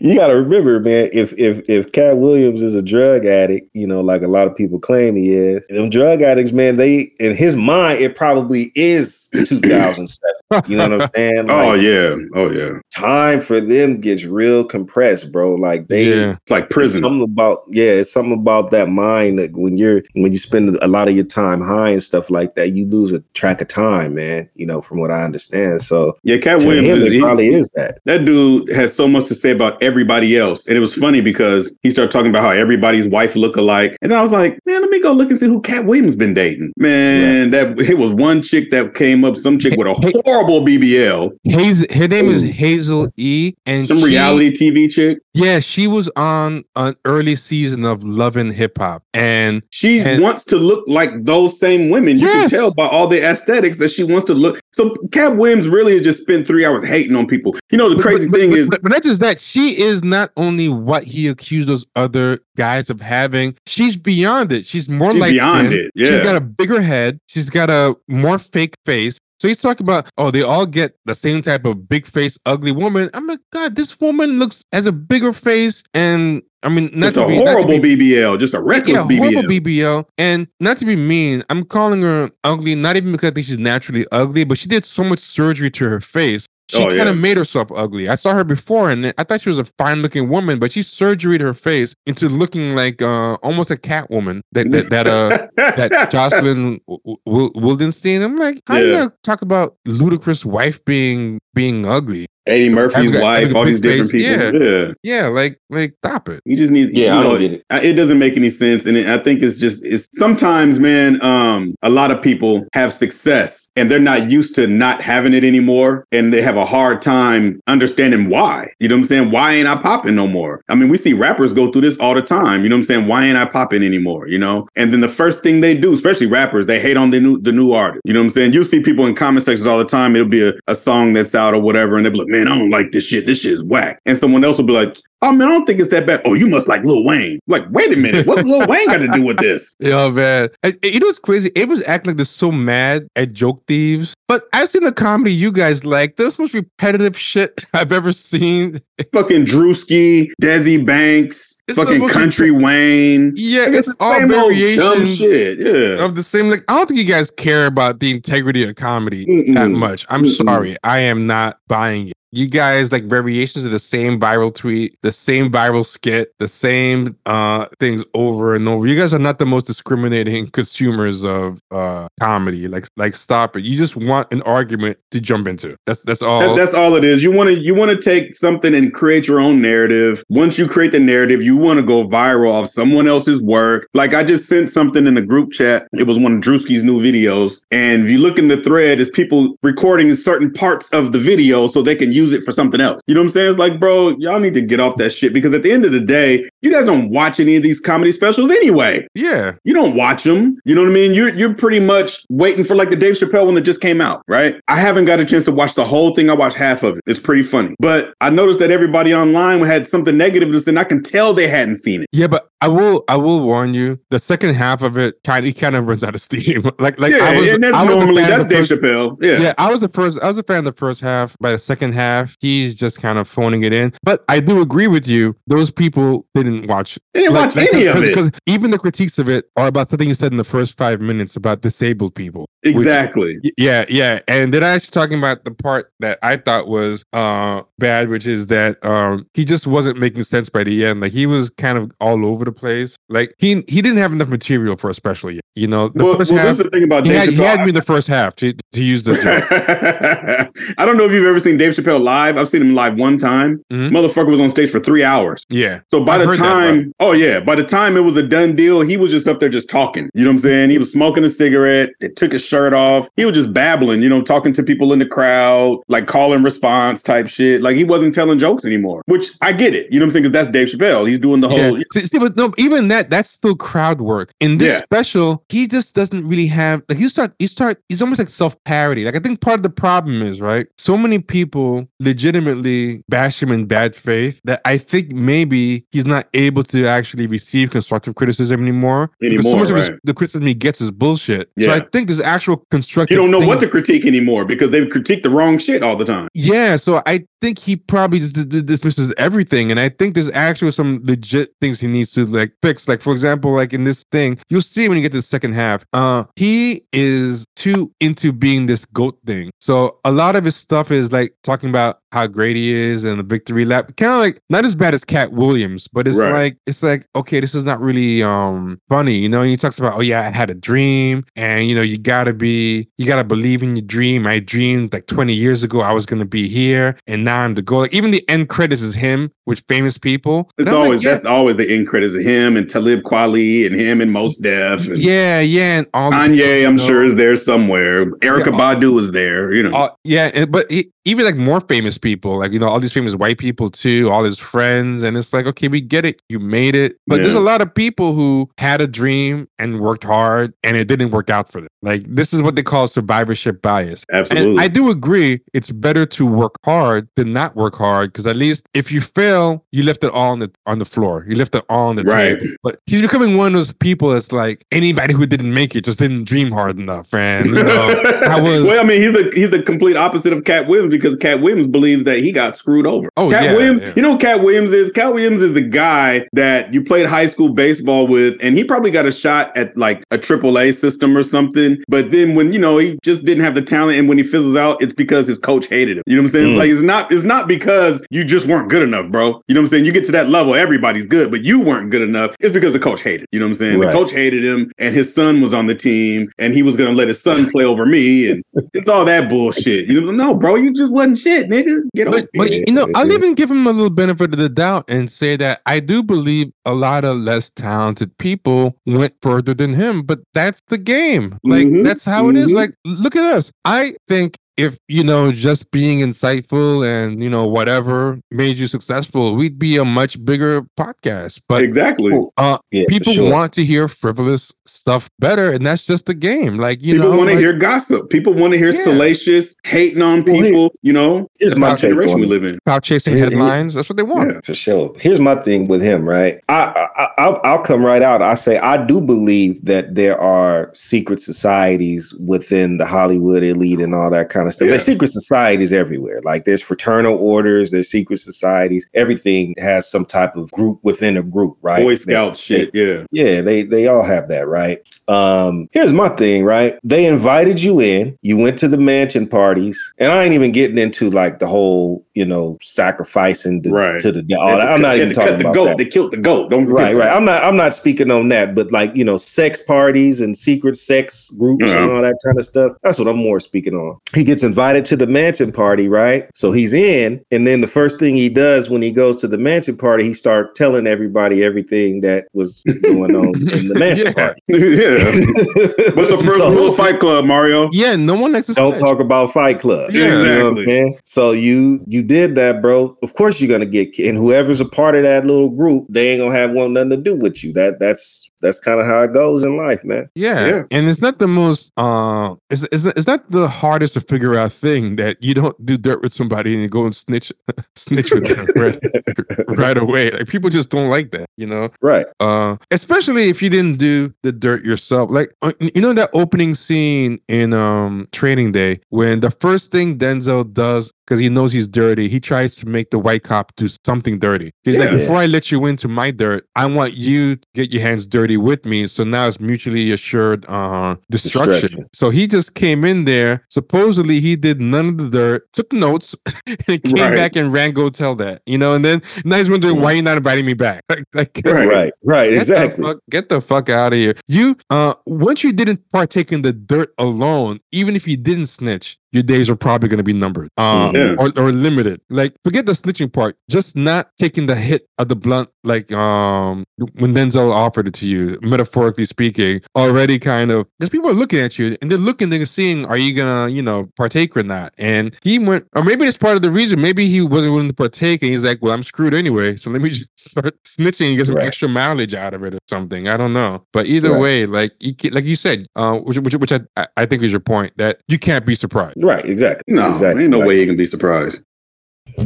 you got to remember, man, if if if Katt Williams is a drug addict, you know, like a lot of people claim he is, them drug addicts, man, they in his mind, it probably is 2007. You know what I'm saying? Oh yeah, oh yeah. time for them gets real compressed, bro. Like they. yeah, It's like prison. something about yeah, it's something about that mind that when you're when you spend a lot of your time high and stuff like that, you lose a track of time, man. You know, from what I understand. So Yeah, Katt to Williams. him, is- it he- probably is that. That dude has so much to say about everybody else. And it was funny because he started talking about how everybody's wife look alike. And I was like, man, let me go look and see who Katt Williams been dating. Man, that it was one chick that came up, some chick with a horrible BBL, Hazel. Her name is Hazel E, and some she- reality TV chick. Yeah, she was on an early season of Love and Hip Hop, and she's And- wants to look like those same women. You Yes. can tell by all the aesthetics that she wants to look. So Katt Williams really has just spent three hours hating on people. You know, the But- crazy but, thing but, is, but, but not just that, she is not only what he accused those other guys of having. She's beyond it. She's more like beyond it, Yeah. She's got a bigger head. She's got a more fake face. So he's talking about, oh, they all get the same type of big face, ugly woman. I'm like, God, this woman looks has a bigger face, and I mean, not just to a be horrible be- BBL, just a reckless yeah, BBL. horrible BBL. And not to be mean, I'm calling her ugly, not even because I think she's naturally ugly, but she did so much surgery to her face. She Oh, kind yeah. of made herself ugly. I saw her before and I thought she was a fine looking woman, but she surgeryed her face into looking like uh almost a cat woman. That that, that uh that Jocelyn W- W- Wildenstein. I'm like, how you Yeah. gonna talk about Ludacris wife being being ugly? Eddie Murphy's Having a- wife, all big these different face, people. Yeah. Yeah, like like stop it. You just need, Yeah, you I know, don't get it. It doesn't make any sense, and it, I think it's just it's sometimes, man. Um, a lot of people have success, and they're not used to not having it anymore, and they have a hard time understanding why. You know what I'm saying? Why ain't I popping no more? I mean, we see rappers go through this all the time. You know what I'm saying? Why ain't I popping anymore? You know? And then the first thing they do, especially rappers, they hate on the new the new artist. You know what I'm saying? You see people in comment sections all the time. It'll be a, a song that's out or whatever, and they'll be like, "Man, I don't like this shit. This shit is whack." And someone else will be like. Oh man, I don't think it's that bad. Oh, you must like Lil Wayne. Like, wait a minute, what's Lil Wayne got to do with this? Yeah, man. You know what's crazy? Everyone's acting like they're so mad at joke thieves. But I've seen the comedy you guys like. That's the most repetitive shit I've ever seen. Fucking Drewski, Desi Banks, It's fucking Country Wayne. Yeah, Like, it's, all old dumb variations shit. Yeah. of the same. Like, I don't think you guys care about the integrity of comedy Mm-mm. that much. I'm Mm-mm. sorry. I am not buying it. You guys like variations of the same viral tweet, the same viral skit, the same uh things over and over. You guys are not the most discriminating consumers of uh comedy. Like like stop it. You just want an argument to jump into. That's that's all. That- that's all it is. You want to you want to take something and create your own narrative. Once you create the narrative, you want to go viral off someone else's work. Like I just sent something in the group chat. It was one of Drewski's new videos, and if you look in the thread, it's people recording certain parts of the video so they can use it for something else. You know what I'm saying? It's like, bro, y'all need to get off that shit because at the end of the day, you guys don't watch any of these comedy specials anyway. yeah. You don't watch them. You know what I mean? You're you're pretty much waiting for like the Dave Chappelle one that just came out, right? I haven't got a chance to watch the whole thing. I watched half of it. It's pretty funny. But I noticed that everybody online had something negative to say, and I can tell they hadn't seen it. Yeah, but I will I will warn you, the second half of it kind of kind of runs out of steam. like like yeah, I was, and that's I was normally that's Dave first- Chappelle. Yeah. Yeah, I was the first. I was a fan of the first half. By the second half, he's just kind of phoning it in. But I do agree with you. Those people didn't watch. They didn't watch any of it. because even the critiques of it are about something you said in the first five minutes about disabled people. Exactly. Y- Yeah, yeah. And then I was talking about the part that I thought was uh bad, which is that um he just wasn't making sense by the end. Like he was kind of all over the place. Like he he didn't have enough material for a special yet. You know, the well, first well, half this is the thing about he Dave had, he Chappelle. had me in the first half to, to use the. I don't know if you've ever seen Dave Chappelle live. I've seen him live one time. Mhm. Motherfucker was on stage for three hours. Yeah. So by I've the heard that, time, oh yeah, by the time it was a done deal, he was just up there just talking. You know what I'm saying? He was smoking a cigarette. They took his shirt off. He was just babbling, you know, talking to people in the crowd, like call and response type shit. Like he wasn't telling jokes anymore. Which I get it. You know what I'm saying? Because that's Dave Chappelle. He's doing the whole. Yeah. See, but no, even that, that's still crowd work. In this Yeah. special, he just doesn't really have like you start, you start, he's almost like self-parody. Like I think part of the problem is, right? So many people legitimately bash him in bad faith that I think maybe he's not able to actually receive constructive criticism anymore. Because so Anymore, much of his, the criticism he gets is bullshit. So I think there's actual constructive You don't know thing- what to critique anymore because they've critiqued the wrong shit all the time. yeah, so I think he probably just dismisses everything, and I think there's actually some legit things he needs to like fix. Like for example, like in this thing, you'll see when you get to the second half. Uh, he is too into being this goat thing. So a lot of his stuff is like talking about how great he is and the victory lap. Kind of like not as bad as Katt Williams, but it's Right. like it's like okay, this is not really um funny, you know. And he talks about oh yeah, I had a dream, and you know you gotta be, you gotta believe in your dream. I dreamed like 20 years ago I was gonna be here, and now I'm the goal. Like even the end credits is him with famous people. It's I'm like, always yeah, that's always the end credits of him and Talib Kweli and him and Mos Def and yeah, yeah, and all the people Kanye. I'm know. sure is there somewhere. Erykah Yeah, all- Badu is there. You know. Uh, yeah, but he, even like more famous people, like you know, all these famous white people too, all his friends, and it's like, okay, we get it, you made it. But there's a lot of people who had a dream and worked hard, and it didn't work out for them. Like this is what they call survivorship bias. Absolutely. And I do agree, it's better to work hard than not work hard, because at least if you fail, you left it all on the on the floor, you left it all on the Right. table. But he's becoming one of those people that's like anybody who didn't make it just didn't dream hard enough, and you know, I was. well, I mean, he's the he's the complete opposite of Katt Williams because Katt Williams believes that he got screwed over. Oh, Katt yeah, Williams, yeah. you know who Katt Williams is? Katt Williams is the guy that you played high school baseball with, and he probably got a shot at like a triple A system or something. But then when you know he just didn't have the talent, and when he fizzles out, it's because his coach hated him. You know what I'm saying? It's Mm. like it's not it's not because you just weren't good enough, bro. You know what I'm saying? You get to that level, everybody's good, but you weren't good enough. It's because the coach hated. You know what I'm saying? Right. The coach hated him, and his son was on the team, and he was gonna let his son play over me, and it's all that bullshit. You know, no, bro, you just wasn't shit, nigga. Get over But, but it. you know, I'll even give him a little benefit of the doubt and say that I do believe a lot of less talented people went further than him. But that's the game. Like Mhm, that's how it is. mhm. Like look at us. I think if you know just being insightful and you know whatever made you successful, we'd be a much bigger podcast. But exactly. uh, Yeah, people sure. want to hear frivolous stuff better, and that's just the game. Like you People know, want to like- hear gossip. People want to hear Yeah. salacious, hating on Well, here- people. you know, here's that's my take generation on we it. live in. about chasing Here- here- headlines. That's what they want. Yeah. For sure. Here's my thing with him, right? I, I, I'll, I'll come right out. I say I do believe that there are secret societies within the Hollywood elite and all that kind of stuff. Yeah. There's secret societies everywhere. Like there's fraternal orders, there's secret societies. Everything has some type of group within a group, right? Boy They- Scout shit. Yeah. yeah, they they all have that, right? Um, here's my thing, right? They invited you in, you went to the mansion parties, and I ain't even getting into like the whole, you know, sacrificing the, Right. to the all that. I'm not even talking the about goat. that. They killed the goat. Don't Right, right. I'm not I'm not speaking on that, but like, you know, sex parties and secret sex groups and all that kind of stuff. That's what I'm more speaking on. He gets invited to the mansion party, right? So he's in, and then the first thing he does when he goes to the mansion party, he start telling everybody everything that was going on in the mansion Yeah. party. yeah. What's the first So- rule of Fight Club, Mario? Yeah, no one likes to Don't talk about Fight Club. Yeah, You know what I'm exactly. saying? So you you did that, bro. Of course you're gonna get and whoever's a part of that little group, they ain't gonna have one nothing to do with you. That that's that's kind of how it goes in life, man. Yeah. Yeah. and it's not the most uh, it's, it's it's not the hardest to figure out thing that you don't do dirt with somebody and you go and snitch snitch with them right, right away. Like people just don't like that, you know. Right. Uh, especially if you didn't do the dirt yourself. Like uh, you know that opening scene in um Training Day when the first thing Denzel does because he knows he's dirty. He tries to make the white cop do something dirty. He's like, Yeah. before I let you into my dirt, I want you to get your hands dirty with me. So now it's mutually assured uh, destruction. Destruction. So he just came in there. Supposedly he did none of the dirt, took notes, and came Right. back and ran go tell that. You know, and then now he's wondering why you're not inviting me back. Like, like Right. Right, right, Get exactly. The fuck, get the fuck out of here. You uh once you didn't partake in the dirt alone, even if you didn't snitch, your days are probably gonna be numbered. Um Yeah. or, or limited. Like forget the snitching part, just not taking the hit of the blunt, like um when Denzel offered it to you, metaphorically speaking, already kind of because people are looking at you and they're looking, they're seeing, are you gonna, you know, partake or not? And he went, or maybe it's part of the reason. Maybe he wasn't willing to partake, and he's like, "Well, I'm screwed anyway, so let me just start snitching and get some Right. extra mileage out of it or something." I don't know, but either Right. way, like you, like you said, uh, which which, which I- I think is your point that you can't be surprised. Right, exactly. No, exactly. ain't no Like, way he can be surprised.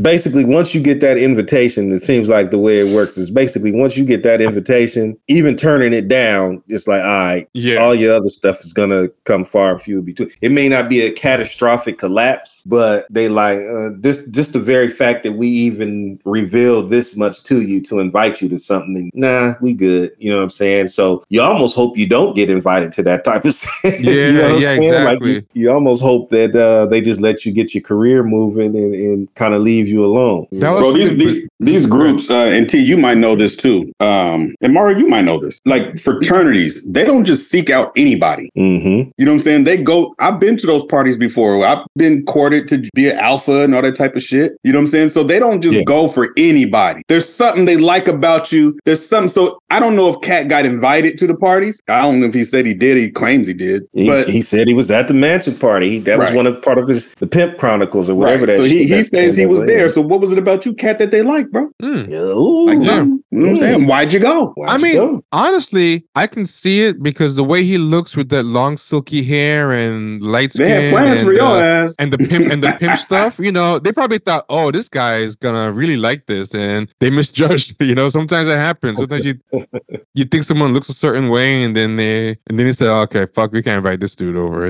Basically, once you get that invitation, it seems like the way it works is basically once you get that invitation, even turning it down, it's like, all right, Yeah, all your other stuff is gonna come far and few between. It may not be a catastrophic collapse, but they like uh, this. Just the very fact that we even revealed this much to you to invite you to something. Nah, we good. You know what I'm saying? So you almost hope you don't get invited to that type of. you Yeah, know yeah, saying? Like, you- exactly. you, almost hope that uh, they just let you get your career moving and, and kind of leave you alone. That was Bro, these these, these groups, uh, and T, you might know this too. Um, and Mario, you might know this. Like fraternities, they don't just seek out anybody. Mm-hmm. You know what I'm saying? They go. I've been to those parties before. I've been courted to be an alpha and all that type of shit. You know what I'm saying? So they don't just Yeah. go for anybody. There's something they like about you. There's something. So I don't know if Katt got invited to the parties. I don't know if he said he did. He claims he did. He, but he said he was at the mansion party. He, that was one of part of his the Pimp Chronicles or whatever right. that. So he, shit he that- says he that was in. there. So what was it about you, Katt, that they like, bro? Mm. Ooh. Like Yeah. something. You know what I'm saying? Why'd you go? Why'd I you mean, go? honestly, I can see it because the way he looks with that long silky hair and light They skin had plans and, for your uh, ass. and the pimp and the pimp stuff, you know, they probably thought, oh, this guy is gonna really like this, and they misjudged. You know, sometimes that happens. Sometimes you you think someone looks a certain way, and then they and then they say, okay, fuck, we can't invite this dude over.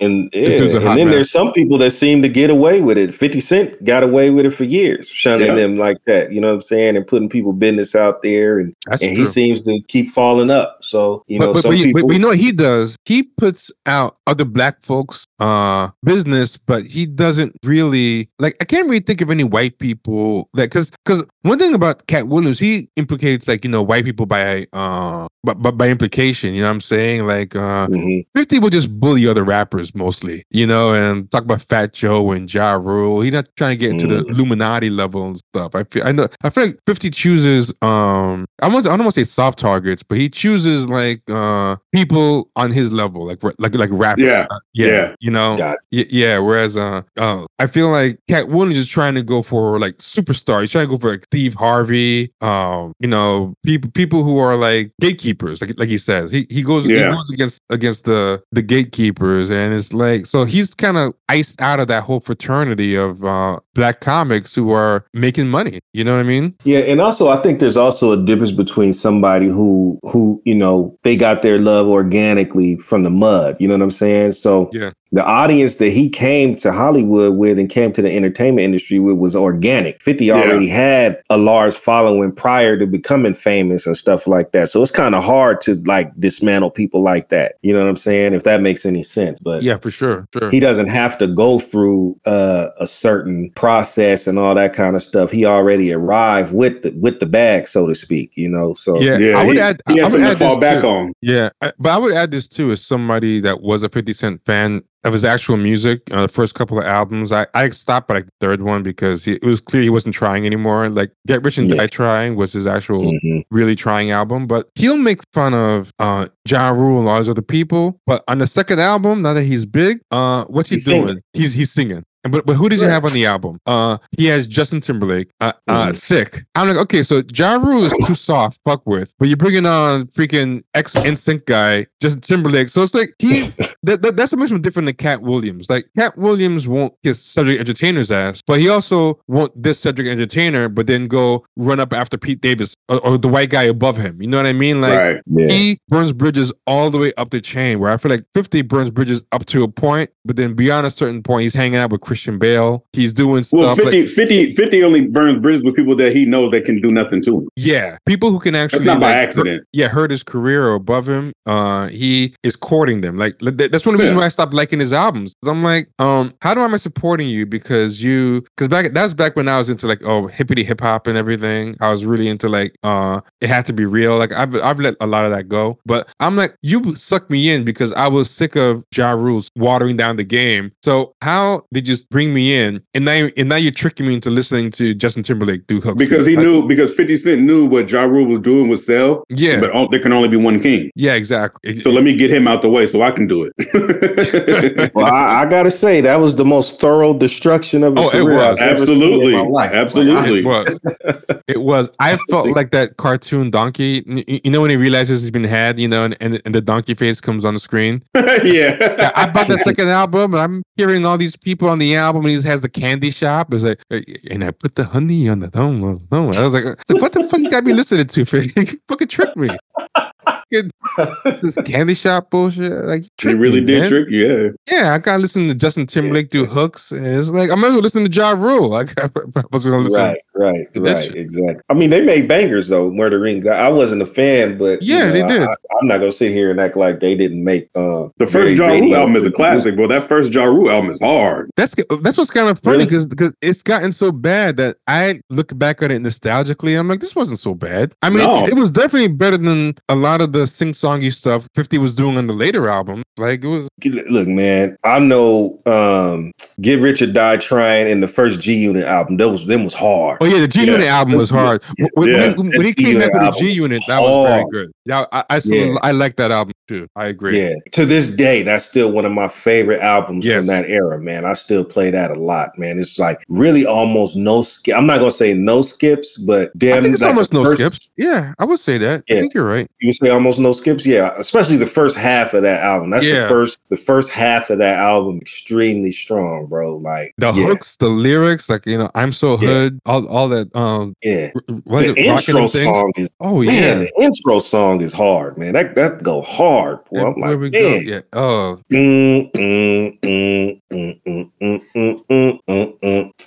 And, yeah, and then mess. there's some people that seem to get away with it. 50 Cent got away with it for years, shunning Yeah. them like that. You know what I'm saying? And putting people business out there. And, That's and he seems to keep falling up. So, you but, know, but, some but, people. but, but you know what he does? He puts out other black folks' uh business, but he doesn't really like. I can't really think of any white people that because because one thing about Katt Williams, he implicates like you know white people by uh but by, by implication. You know what I'm saying? Like uh Mhm. 50 will just bully other rappers mostly, you know, and talk about Fat Joe and Ja Rule. He's not trying to get into the Illuminati level and stuff. I feel I know I feel like 50 chooses um I want I don't want to say soft targets, but he chooses like uh people on his level, like like like rappers. Yeah. Uh, yeah, Yeah. you know. Yeah, whereas uh, uh I feel like Katt Williams is trying to go for like superstar. He's trying to go for like Steve Harvey, um, you know, people people who are like gatekeepers, like like he says. He he goes Yeah. he goes against against the the gatekeepers, and it's like so he's kind of iced out of that whole fraternity of uh black comics who are making money. You know what I mean? Yeah, and also I think there's also a difference between somebody who who you know they got their love organically from the mud. You know what I'm saying? So Yeah. The audience that he came to Hollywood with and came to the entertainment industry with was organic. 50 Yeah. already had a large following prior to becoming famous and stuff like that. So it's kind of hard to like dismantle people like that. You know what I'm saying? If that makes any sense. But Yeah, for sure, sure. he doesn't have to go through uh, a certain process and all that kind of stuff. He already arrived with the with the bag, so to speak. You know, so yeah, Yeah, I would he, add. he I has would add to fall this back too. on. Yeah, I- but I would add this too as somebody that was a 50 Cent fan of his actual music. Uh, the first couple of albums, I, I stopped at like the third one because he, it was clear he wasn't trying anymore. Like Get Rich and Yeah. Die Trying was his actual Mhm. really trying album, but he'll make fun of uh Ja Rule and all these other people. But on the second album, now that he's big, uh, what's he He's doing? singing. He's he's singing. And But but who does he have on the album? Uh, he has Justin Timberlake, uh, uh, Mhm. thick. I'm like, okay, so Ja Rule is too soft, fuck with. But you're bringing on freaking ex NSYNC guy, Justin Timberlake. So it's like he that, that that's the much different than Katt Williams. Like Katt Williams won't kiss Cedric Entertainer's ass, but he also won't this Cedric Entertainer, but then go run up after Pete Davis or, or the white guy above him. You know what I mean? Like right. Yeah. he burns bridges bridges all the way up the chain. Where I feel like 50 burns bridges up to a point, but then beyond a certain point, he's hanging out with Christian Bale. He's doing stuff. Well, 50, like, 50, 50 only burns bridges with people that he knows that can do nothing to him. yeah, people who can actually That's not by like, hurt- accident. yeah, hurt his career or above him. Uh, he is courting them. Like that's one of the reasons Yeah. why I stopped liking his albums. I'm like, um, how do am I supporting you because you? Because back that's back when I was into like oh hippity hip hop and everything. I was really into like uh, it had to be real. Like I've I've let a lot of that go. But I'm like, you sucked me in because I was sick of Ja Rules watering down the game. So how did you bring me in? And now and now you're tricking me into listening to Justin Timberlake do hooks Because he Like, knew, because 50 Cent knew what Ja Rule was doing with Sell, Yeah, but on- there can only be one king. yeah, exactly. So let me get him out the way so I can do it. Well, I, I gotta say that was the most thorough destruction of a Oh, it career was. I've ever Absolutely. in my. Absolutely. It was. It was. I felt like that cartoon donkey. You know when he realizes he's been had, you know, and, and, and the donkey face comes on the screen. yeah. Yeah, I bought the second album, and I'm hearing all these people on the album, and he has the candy shop. It's like, and I put the honey on the thumb. of- I was like, I was like, what the fuck you got me listening to? For you fucking tricked me. Fucking- this candy shop bullshit. Like, you He really me, did man. trick you. Yeah. Yeah, I got to listen to Justin Timberlake do hooks, and it's like I'm not gonna listen to Ja Rule. Like I was gonna listen. Right, right, That's- right, exactly. I mean, they made bangers though. Murder Ring. I wasn't a fan, but you Yeah, know, they did. I, am not gonna sit here and act like they didn't make uh, The first very Ja Rule album is a classic, bro. That first Ja Rule album is hard. That's that's what's kind of funny Really? because it's gotten so bad that I look back at it nostalgically. I'm like, this wasn't so bad. I mean, No. it was definitely better than a lot of the sing songy stuff Fifty was doing on the later albums. Like it was. Look, man, I know um, "Get Rich or Die Trying" in the first G Unit album. That was them was hard. Oh yeah, the G Unit Yeah. album was hard. Yeah. When, Yeah. when, when he came back with the G Unit, that was very good. Yeah, I I, still, Yeah. I like that album too. I agree. Yeah, to this day, that's still one of my favorite albums Yes. from that era, man. I still play that a lot, man. It's like really almost no skip. I'm not gonna say no skips, but I damn, think it's like almost no first- skips. Yeah, I would say that. I Yeah. think you're right. You would say almost no skips, yeah. Especially the first half of that album. That's Yeah. the first, the first half of that album, extremely strong, bro. Like The yeah, hooks, the lyrics, like you know, I'm so hood, all all that. Um, yeah. was the it intro song is Oh man. yeah. The intro song is hard, man. That that go hard hard. Boy, I'm where we man. go? Yeah. Oh.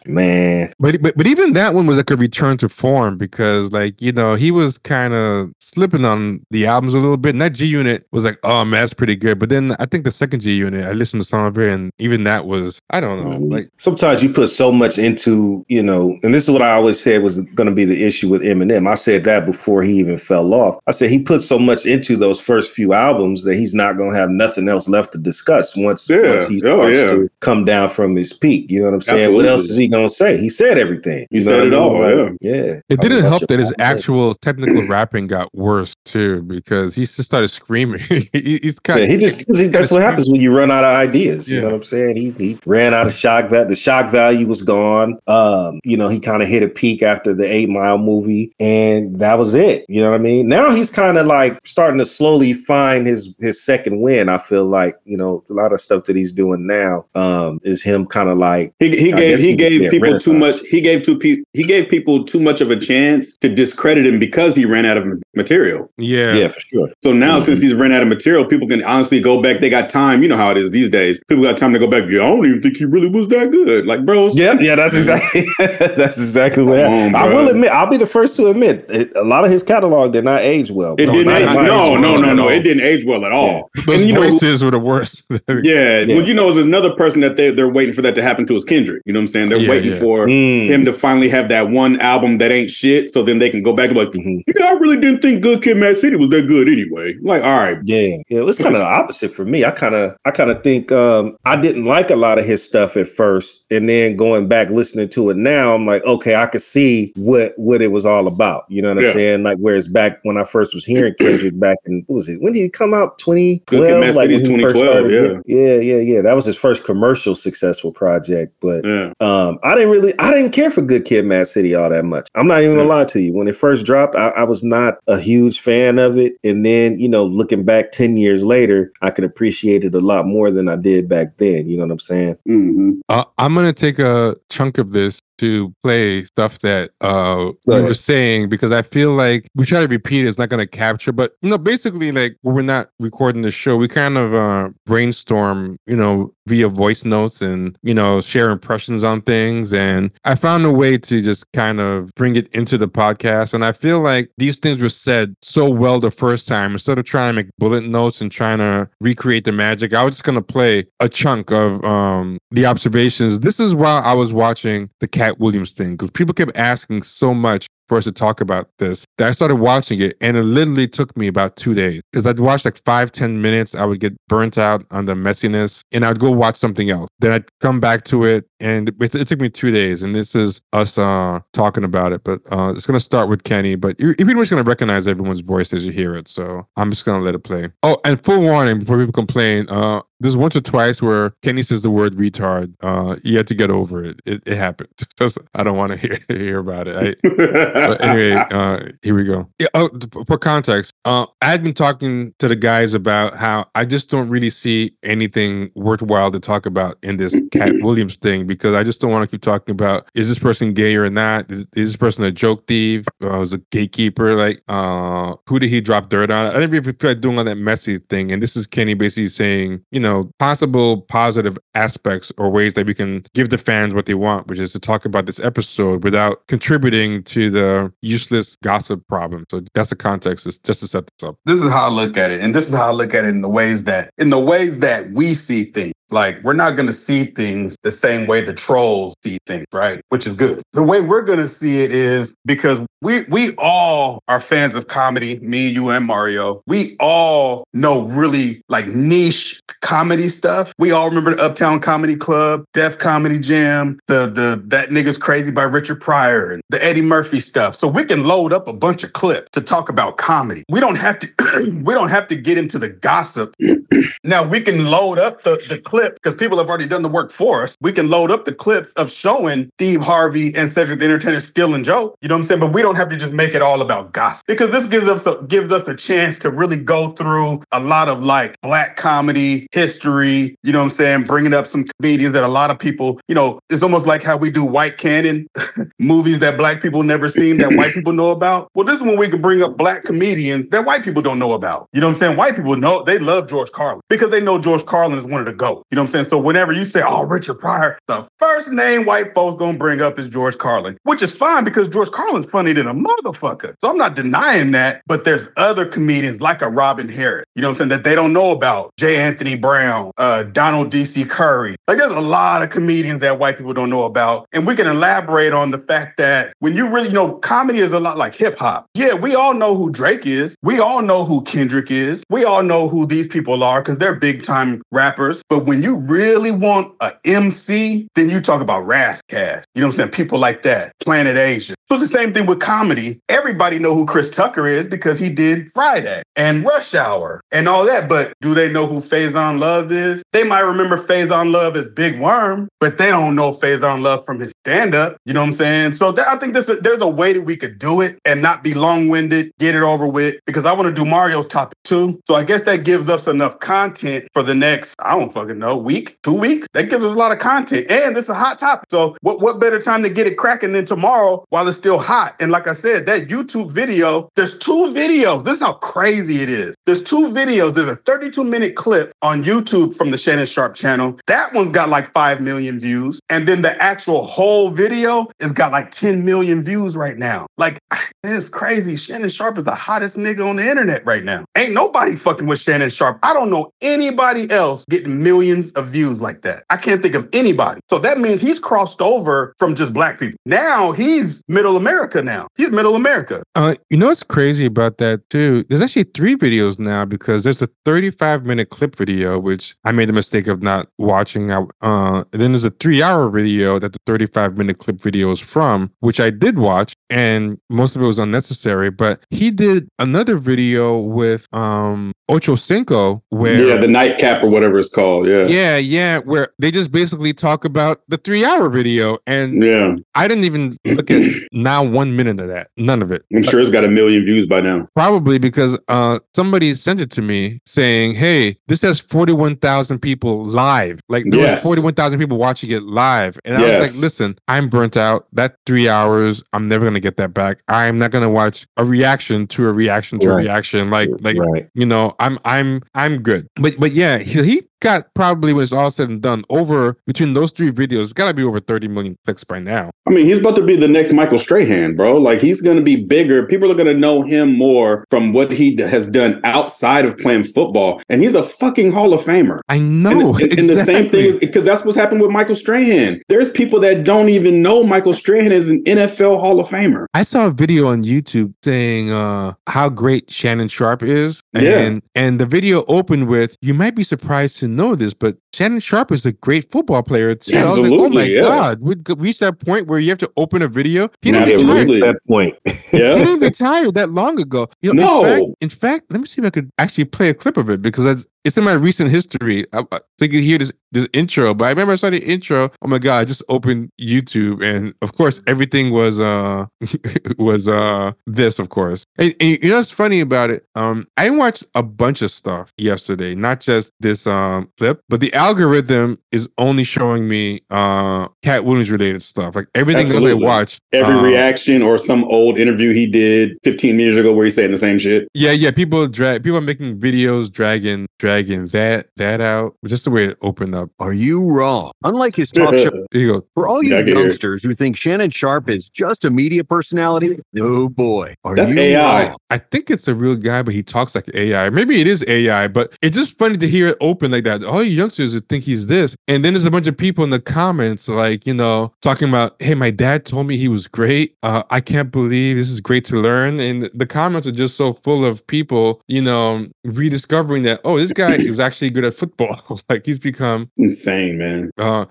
Man. But, but but even that one was like a return to form because like you know he was kind of slipping on the albums a little bit. And that G Unit was like, oh man, that's pretty good. But then I think the second G Unit, I listened to some of it, and even that was I don't know. Like sometimes you put so much into you know, and this is what I always said was going to be the issue with Eminem. I said that before he even fell off. I said he put so much into those first few albums that he's not going to have nothing else left to discuss once Yeah. once he Oh, starts yeah. to come down from his peak. You know what I'm saying? What else is he going to say? He said everything. He You know said it I mean? all, Like, yeah. it didn't help that his your- actual technical rapping got worse too because he just started screaming. he, he's kind Yeah, he just 'cause he, that's what happens when you run out of ideas. You Yeah. know what I'm saying? He he ran out of shock value. The shock value was gone. Um, you know, he kind of hit a peak after the Eight Mile movie, and that was it. You know what I mean? Now he's kind of like starting to slowly find his his second win. I feel like you know a lot of stuff that he's doing now um, is him kind of like He, he gave he he gave people too much. He gave two pe- he gave people too much of a chance to discredit him because he ran out of material. yeah. yeah, for sure. So now, Mhm. since he's ran out of material, people can honestly go back. They got time. You know how it is these days. People got time to go back. Yeah, I don't even think he really was that good. Like, bro, Yeah, yeah, that's exactly that's exactly what Come happened. on, I will admit, I'll be the first to admit, it, a lot of his catalog did not age well. it No, didn't. Age, not no, age no, well no, at no. all. It didn't age well at all. Those And you know, voices were the worst. yeah, Yeah. Well, you know, there's another person that they they're waiting for that to happen to is Kendrick. You know what I'm saying? They're Yeah, waiting yeah. for Mm. him to finally have that one album that ain't shit, so then they can go back and be like, Mhm. yeah, I really didn't think Good Kid, Mad City was that good anyway. Like, all right, Yeah, yeah, it was kind of the opposite for me. I kind of, I kind of think um, I didn't like a lot of his stuff at first, and then going back listening to it now, I'm like, okay, I could see what what it was all about. You know what I'm saying? Like, whereas back when I first was hearing Kendrick back in what was it? When did he come out? Good Kid, 2012. Mad Like City when he first 2012, started. Yeah, yeah, yeah. That was his first commercial successful project, but. yeah. Um, I didn't really, I didn't care for Good Kid, Mad City all that much. I'm not even gonna Yeah. lie to you. When it first dropped, I, I was not a huge fan of it, and then you know, looking back ten years later, I could appreciate it a lot more than I did back then. You know what I'm saying? hmm Uh, I'm gonna take a chunk of this to play stuff that uh we were saying because I feel like we try to repeat it, it's not gonna capture. But you know, basically like when we're not recording the show, we kind of uh brainstorm, you know, via voice notes and you know share impressions on things. And i found a way to just kind of bring it into the podcast. And i feel like these things were said so well the first time. Instead of trying to make bullet notes and trying to recreate the magic i was just going to play a chunk of um the observations. This is while i was watching the katt williams thing because people kept asking so much for us to talk about this that I started watching it and it literally took me about two days because I'd watch like five, ten minutes. I would get burnt out on the messiness and I'd go watch something else. Then I'd come back to it and it, it took me two days. And this is us uh, talking about it. But uh, it's going to start with Kenny, but you're, you're pretty much going to recognize everyone's voice as you hear it. So I'm just going to let it play. Oh, and full warning before people complain, uh, there's once or twice where Kenny says the word retard. Uh, you have to get over it. It, it happened. I don't want to hear, hear about it. I, but anyway, uh, here we go. Yeah, oh, for context, uh, I had been talking to the guys about how I just don't really see anything worthwhile to talk about in this Katt Williams thing because I just don't want to keep talking about is this person gay or not? Is, is this person a joke thief? Uh, was a gatekeeper? Like, uh, who did he drop dirt on? I didn't really feel like doing all that messy thing. And this is Kenny basically saying, you know, possible positive aspects or ways that we can give the fans what they want, which is to talk about this episode without contributing to the useless gossip problem. So that's the context, is just to set this up. this is how I look at it, and this is how I look at it in the ways that in the ways that we see things. Like we're not going to see things the same way the trolls see things, right? Which is good. The way we're going to see it is because we we all are fans of comedy. Me, you, and Mario. We all know really like niche comedy stuff. We all remember the Uptown Comedy Club, Def Comedy Jam, the the that nigga's crazy by Richard Pryor, and the Eddie Murphy stuff. So we can load up a bunch of clips to talk about comedy. We don't have to we don't have to get into the gossip now we can load up the, the clips because people have already done the work for us. We can load up the clips of showing Steve Harvey and Cedric the Entertainer stealing Joe. You know what I'm saying? But we don't have to just make it all about gossip because this gives us a, gives us a chance to really go through a lot of like black comedy history. You know what I'm saying? Bringing up some comedians that a lot of people, you know, it's almost like how we do white canon movies that black people never seen that white people know about. Well, this is when we can bring up black comedians that white people don't know about. You know what I'm saying? White people know they love George Carlin because they know George Carlin is one of the GOAT. You know what I'm saying? So whenever you say, oh, Richard Pryor, the first name white folks gonna bring up is George Carlin, which is fine because George Carlin's funny than a motherfucker. So I'm not denying that, but there's other comedians like a Robin Harris, you know what I'm saying, that they don't know about. J. Anthony Brown, uh, Donald D.C. Curry. Like there's a lot of comedians that white people don't know about. And we can elaborate on the fact that when you really you know, comedy is a lot like hip hop. Yeah, we all know who Drake is. We all know who Kendrick is. We all know who these people are because they're big time rappers. But when you really want a MC, then you talk about Ras Kass. You know what I'm saying? People like that. Planet Asia. So it's the same thing with comedy. Everybody know who Chris Tucker is because he did Friday and Rush Hour and all that. But do they know who Faizon Love is? They might remember Faizon Love as Big Worm, but they don't know Faizon Love from his stand-up. You know what I'm saying? So that, I think this, there's a way that we could do it and not be long-winded, get it over with, because I want to do Mario's topic too. So I guess that gives us enough content for the next, I don't fucking know, week, two weeks. That gives us a lot of content. And it's a hot topic. So what, what better time to get it cracking than tomorrow while it's still hot? And like I said, that YouTube video, there's two videos. This is how crazy it is. There's two videos. There's a 32 minute clip on YouTube from the Shannon Sharpe channel. That one's got like 5 million views. And then the actual whole video has got like 10 million views right now. Like, it's crazy. Shannon Sharpe is the hottest nigga on the internet right now. Ain't nobody fucking with Shannon Sharpe. I don't know anybody else getting millions of views like that. I can't think of anybody. So that means he's crossed over from just black people. Now he's middle America now. He's middle America. Uh, you know what's crazy about that too? There's actually three videos now because there's a 35 minute clip video which I made the mistake of not watching. Uh, then there's a three hour video that the 35 minute clip video is from, which I did watch, and most of it was unnecessary. But he did another video with um Ocho Cinco, where yeah, the nightcap or whatever it's called. Yeah. yeah, yeah, where they just basically talk about the three hour video, and Yeah. I didn't even look at now one minute of that, none of it. I'm sure it's got a million views by now. Probably because uh somebody sent it to me saying, "Hey, this has forty-one thousand people live. Like there Yes. was forty-one thousand people watching it live." And I was like, "Listen, I'm burnt out. That three hours, I'm never gonna get that back. I'm not gonna watch a reaction to a reaction to a reaction. Like, like right. you know, I'm I'm I'm good. But but yeah, he, he got probably when it's all said and done over between those three videos, it's got to be over thirty million clicks by now. I mean, he's about to be the next Michael Strahan, bro. Like he's going to be bigger. People are going to know him more from what he has done outside of playing football, and he's a fucking Hall of Famer. I know. and- and the same thing because that's what's happened with Michael Strahan. There's people that don't even know Michael Strahan is an NFL Hall of Famer. I saw a video on YouTube saying uh, how great Shannon Sharpe is. Yeah. And and the video opened with, you might be surprised to know this, but Shannon Sharpe is a great football player too. I was like, oh my yeah. God, we reached that point where you have to open a video. He didn't Absolutely. retire. That point. He didn't retire that long ago. You know, No. in fact, in fact, let me see if I could actually play a clip of it because that's it's in my recent history. I, I, so you hear this this intro. But I remember I saw the intro. Oh my god! I just opened YouTube, and of course, everything was uh was uh this, of course. And, and you know what's funny about it? Um, I watched a bunch of stuff yesterday, not just this um clip, but the algorithm is only showing me uh Katt Williams related stuff. Like everything else I watched, Every uh, reaction or some old interview he did 15 years ago where he's saying the same shit. Yeah, yeah. People drag people are making videos dragging dragging that that out. Just the way it opened up. Are you wrong? Unlike his talk show, you go. for all you Yeah, I can hear it. youngsters who think Shannon Sharpe is just a media personality, oh boy, are That's you AI. wrong? I think it's a real guy, but he talks like AI. Maybe it is AI, but it's just funny to hear it open like that. All you youngsters would think he's this. And then there's a bunch of people in the comments, like, you know, talking about, hey, my dad told me he was great. Uh, I can't believe this is great to learn. And the comments are just so full of people, you know, rediscovering that, oh, this guy is actually good at football. like he's become It's insane, man. uh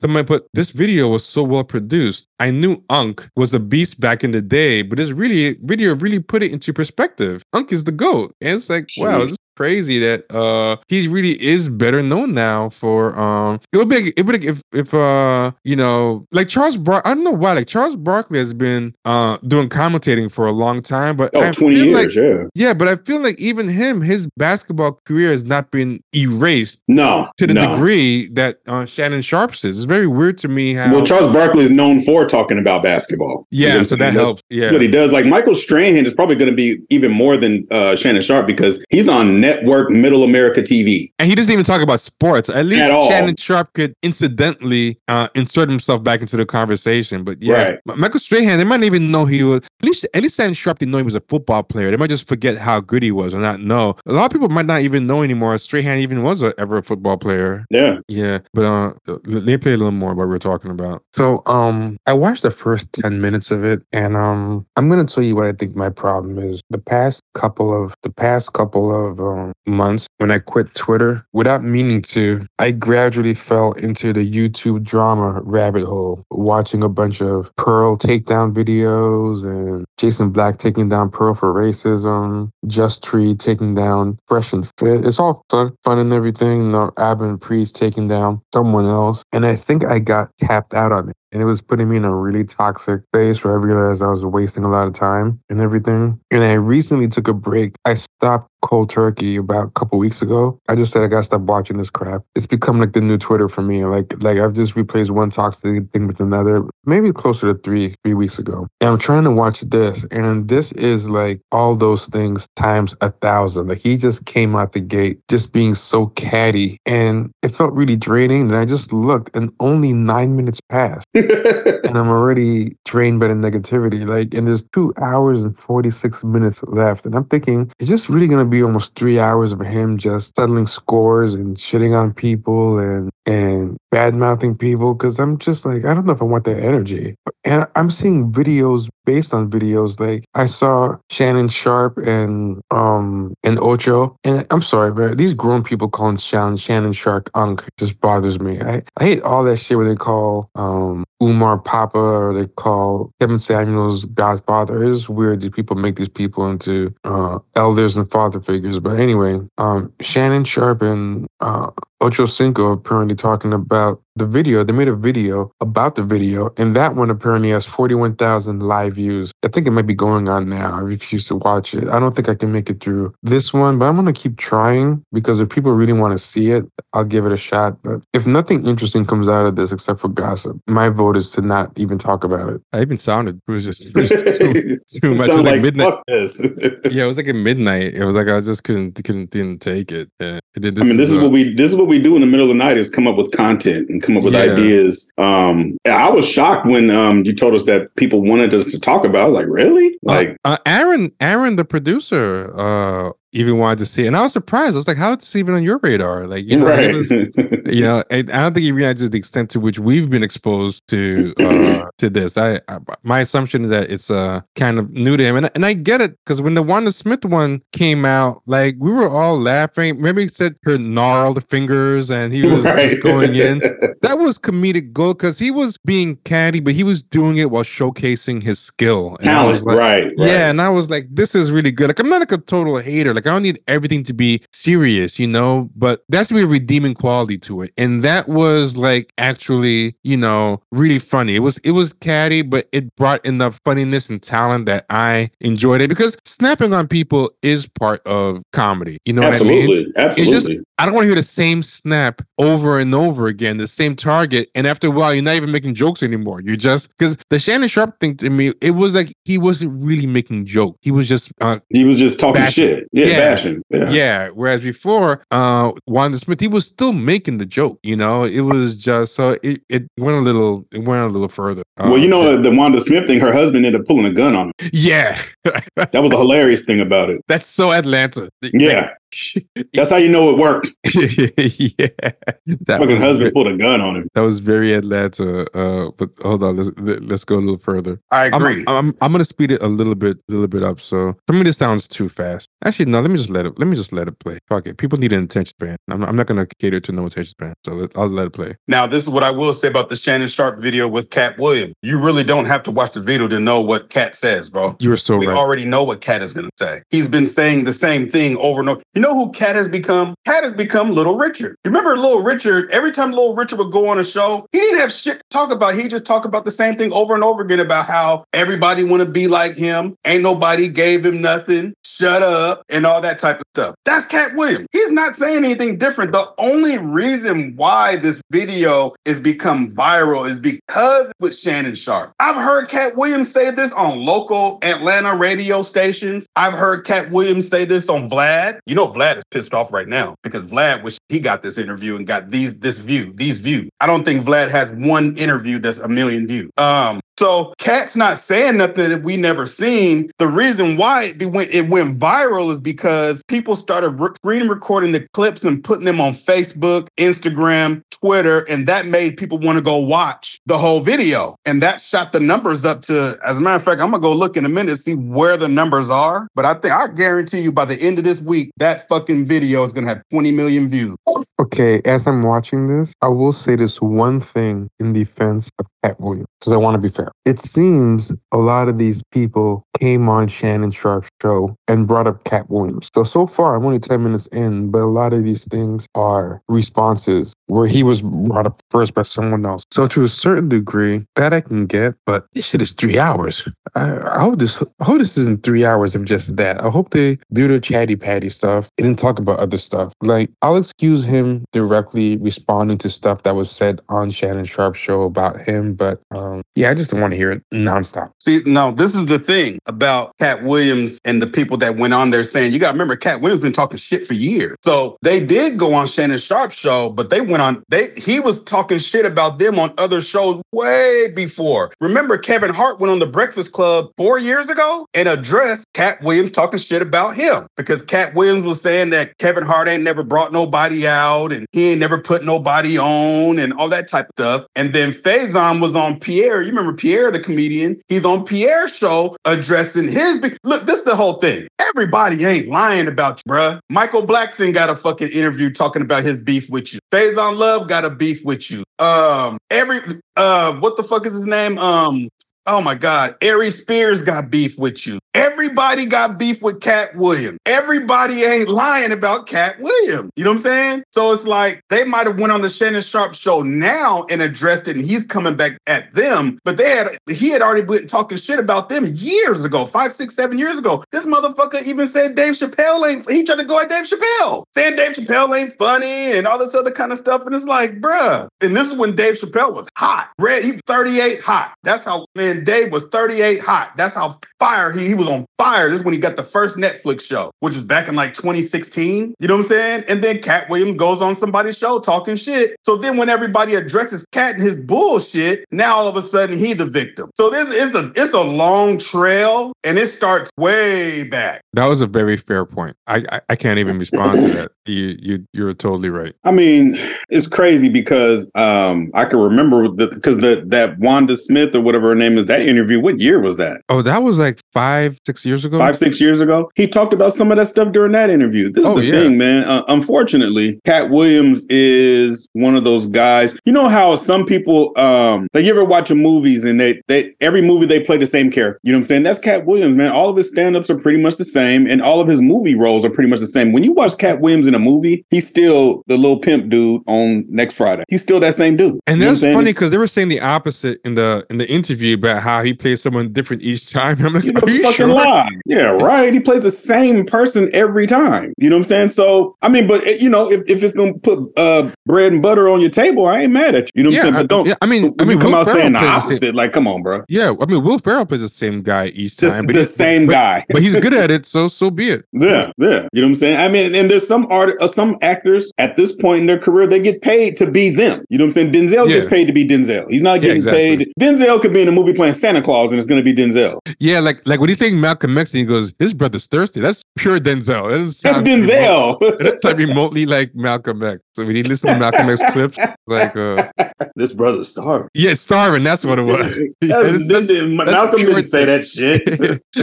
somebody put this video was so well produced i knew unk was a beast back in the day but this really video really put it into perspective unk is the goat and it's like wow this is crazy that uh he really is better known now for um it would be it would if if uh you know like charles Bar- i don't know why like charles barkley has been uh doing commentating for a long time but Oh, I 20 years, like, yeah. yeah but i feel like even him his basketball career has not been erased No. to the no. degree that uh, Shannon Sharpe's is. It's very weird to me how. Well, Charles Barkley is known for talking about basketball. Yeah, so that helps. Yeah, What he does, like Michael Strahan, is probably going to be even more than uh, Shannon Sharpe because he's on Network Middle America TV. and he doesn't even talk about sports. At least At all. Shannon Sharpe could incidentally uh, insert himself back into the conversation. But yeah, Right. Michael Strahan, they might not even know he was. At least, at least Shannon Sharpe didn't know he was a football player. They might just forget how good he was or not know. A lot of people might not even know anymore. Strahan even was a, ever a football player. Yeah. Yeah, but uh, let me play a little more what we're talking about. So, um, I watched the first ten minutes of it, and um, I'm gonna tell you what I think my problem is. The past couple of the past couple of um, months, when I quit Twitter without meaning to, I gradually fell into the YouTube drama rabbit hole, watching a bunch of Pearl takedown videos and Jason Black taking down Pearl for racism, Just Tree taking down Fresh and Fit. It's all fun, fun and everything. No, Abin Priest taking down someone else. And I think I got tapped out on it. And it was putting me in a really toxic phase where I realized I was wasting a lot of time and everything. And I recently took a break. I stopped cold turkey about a couple weeks ago. I just said I gotta stop watching this crap. It's become like the new Twitter for me. Like like I've just replaced one toxic thing with another, maybe closer to three, three weeks ago. And I'm trying to watch this, and this is like all those things times a thousand. Like he just came out the gate just being so catty, and it felt really draining. And I just looked, and only nine minutes passed and I'm already drained by the negativity. Like, and there's two hours and 46 minutes left. And I'm thinking, it's just really going to be almost three hours of him just settling scores and shitting on people and and bad mouthing people because I'm just like, I don't know if I want that energy. And I'm seeing videos based on videos. Like I saw Shannon Sharpe and um and Ocho. And I'm sorry, but these grown people calling Shannon Shannon Sharpe Unk just bothers me. I, I hate all that shit when they call um Umar Papa or they call Kevin Samuels Godfather. It's weird that people make these people into uh, elders and father figures. But anyway, um, Shannon Sharpe and uh, Ocho Cinco apparently talking about the video. They made a video about the video, and that one apparently has 41,000 live views. I think it might be going on now. I refuse to watch it. I don't think I can make it through this one, but I'm going to keep trying because if people really want to see it, I'll give it a shot. But if nothing interesting comes out of this except for gossip, my vote is to not even talk about it. I even sounded it was just, it was just too, too much. It was like, like, midnight. fuck this. Yeah, it was like at midnight. It was like I just couldn't couldn't didn't take it. Yeah, it did. I mean, this is uh, what we this is what we do in the middle of the night is come up with content and come up with Yeah. ideas. Um, I was shocked when um you told us that people wanted us to talk about. it. I was like, really? Like, uh, Aaron, Aaron, the producer, uh, even wanted to see, it. and I was surprised. I was like, "How is this even on your radar?" Like, you know, right? was- you know, I don't think he realizes the extent to which we've been exposed to uh, to this. I, I my assumption is that it's uh kind of new to him, and and I get it because when the Wanda Smith one came out, like we were all laughing. Remember, he said her gnarled fingers, and he was right. just going in. That was comedic gold because he was being catty, but he was doing it while showcasing his skill. And I was like, right? right. yeah, and I was like, this is really good. Like, I'm not like a total hater. Like, I don't need everything to be serious, you know, but that's to be a redeeming quality to it. And that was like actually, you know, really funny. It was it was catty, but it brought enough funniness and talent that I enjoyed it because snapping on people is part of comedy. You know what I mean? absolutely, absolutely. I don't want to hear the same snap over and over again, the same target. And after a while, you're not even making jokes anymore. You're just because the Shannon Sharpe thing to me, it was like he wasn't really making joke. He was just uh, he was just talking Bashing. shit. Yeah, Yeah. Yeah. yeah. Whereas before, uh, Wanda Smith, he was still making the joke. You know, it was just so it, it went a little, it went a little further. Well, Um, you know the Wanda Smith thing. Her husband ended up pulling a gun on her. yeah, That was the hilarious thing about it. that's so Atlanta. Yeah, that's how you know it worked. yeah, that Fucking was husband ve- pulled a gun on him. that was very Atlanta. Uh, but hold on, let's let's go a little further. I I'm, agree. I'm I'm gonna speed it a little bit, a little bit up. So some of this sounds too fast. Actually, no. Let me just let it. Let me just let it play. Fuck it. People need an attention span. I'm, I'm not gonna cater to no attention span. So let, I'll let it play. Now, this is what I will say about the Shannon Sharpe video with Katt Williams. You really don't have to watch the video to know what Katt says, bro. You were so we right. already know what Katt is going to say. He's been saying the same thing over and over. You know who Katt has become? Katt has become Little Richard. You remember Little Richard? Every time Little Richard would go on a show, he didn't have shit to talk about. He just talked about the same thing over and over again about how everybody want to be like him. Ain't nobody gave him nothing. Shut up and all that type of stuff. That's Katt Williams. He's not saying anything different. The only reason why this video is become viral is because with Shannon Sharpe. I've heard Katt Williams say this on local Atlanta radio stations. I've heard Katt Williams say this on Vlad. You know Vlad is pissed off right now because Vlad wish he got this interview and got these this view, these views. I don't think Vlad has one interview that's a million views. Um, so Katt's not saying nothing that we never seen. The reason why it went it went viral is because people started re- screen recording the clips and putting them on Facebook, Instagram, Twitter, and that made people want to go watch the whole video. And that shot the numbers up to, as a matter of fact, I'm gonna go look in a minute see where the numbers are. But I think I guarantee you by the end of this week, that fucking video is gonna have 20 million views. Okay, as I'm watching this, I will say this one thing in defense of Katt Williams, because I want to be fair. It seems a lot of these people came on Shannon Sharpe's show and brought up Katt Williams. So, so far, I'm only 10 minutes in, but a lot of these things are responses where he was brought up first by someone else. So, to a certain degree, that I can get, but this shit is three hours. I, I hope this I hope this isn't three hours of just that. I hope they do the chatty patty stuff and talk about other stuff. Like I'll excuse him directly responding to stuff that was said on Shannon Sharpe's show about him but um, yeah, I just don't want to hear it nonstop. See, no, this is the thing about Katt Williams and the people that went on there saying, you got to remember, Katt Williams been talking shit for years. So they did go on Shannon Sharpe's show, but they went on, they he was talking shit about them on other shows way before. Remember, Kevin Hart went on the Breakfast Club four years ago and addressed Katt Williams talking shit about him because Cat Williams was saying that Kevin Hart ain't never brought nobody out and he ain't never put nobody on and all that type of stuff. And then Faizon was on Pierre. You remember Pierre, the comedian? He's on Pierre's show addressing his. Be- Look, this is the whole thing. Everybody ain't lying about you, bruh. Michael Blackson got a fucking interview talking about his beef with you. Faizon Love got a beef with you. Um, every uh, what the fuck is his name? Um, Oh my God. Ari Spears got beef with you. Everybody got beef with Katt Williams. Everybody ain't lying about Katt Williams. You know what I'm saying? So it's like they might have went on the Shannon Sharpe show now and addressed it, and he's coming back at them. But they had he had already been talking shit about them years ago, five, six, seven years ago. This motherfucker even said Dave Chappelle ain't he tried to go at Dave Chappelle, saying Dave Chappelle ain't funny and all this other kind of stuff. And it's like, bruh. And this is when Dave Chappelle was hot. Red, he was 38 hot. That's how man Dave was 38 hot. That's how fire he, he was on fire. This is when he got the first Netflix show, which was back in like 2016. You know what I'm saying? And then Katt Williams goes on somebody's show talking shit. So then when everybody addresses Cat and his bullshit, now all of a sudden he the victim. So this is a it's a long trail and it starts way back. That was a very fair point. I I, I can't even respond to that. You you you're totally right. I mean, it's crazy because um I can remember because the, that Wanda Smith or whatever her name is, that interview, what year was that? Oh, that was like five, six years ago. Five, six years ago. He talked about some of that stuff during that interview. This is Oh, the yeah. thing, man. Uh, unfortunately, Katt Williams is one of those guys. You know how some people um like you ever watch a movies and they they every movie they play the same character. You know what I'm saying? That's Katt Williams, man. All of his stand-ups are pretty much the same, and all of his movie roles are pretty much the same. When you watch Katt Williams in a movie, he's still the little pimp dude on next Friday. He's still that same dude. And You know what I'm that's funny because they were saying the opposite in the in the interview about how he plays someone different each time. I'm like, He's are a you fucking sure? lie. Yeah, right. He plays the same person every time. You know what I'm saying? So, I mean, but it, you know, if, if it's gonna put uh, bread and butter on your table, I ain't mad at you. You know what Yeah, I'm saying? I- But don't. yeah, I mean- I mean, come Will out saying the Ferrell plays the opposite. Like, come on, bro. Yeah, I mean, Will Ferrell plays the same guy each The, time, but the he- same but- guy. but he's good at it. So so be it. Yeah, yeah. You know what I'm saying? I mean, and there's some art, uh, some actors at this point in their career, they get paid to be them. You know what I'm saying? Denzel gets paid to be Denzel. He's not Yeah, getting exactly. paid. Denzel could be in a movie playing Santa Claus, and it's going to be Denzel. Yeah, like like when you think Malcolm X, and he goes, "His brother's thirsty." That's pure Denzel. That doesn't That's sound remote- Denzel. That's like remotely like Malcolm X. So when you listen to Malcolm X clips, like uh, this brother's starving. yeah, starving. That's what it was. Yeah, That's- that's- this- Malcolm pure didn't say that shit.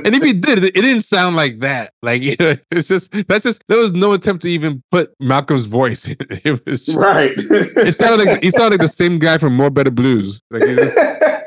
and if he did, it, it didn't sound like that. Like you know, it's just that's just there was no attempt to even put Malcolm's voice. in it. It was just, right. It sounded like he sounded like the same guy from Mo Better Blues. Like he just,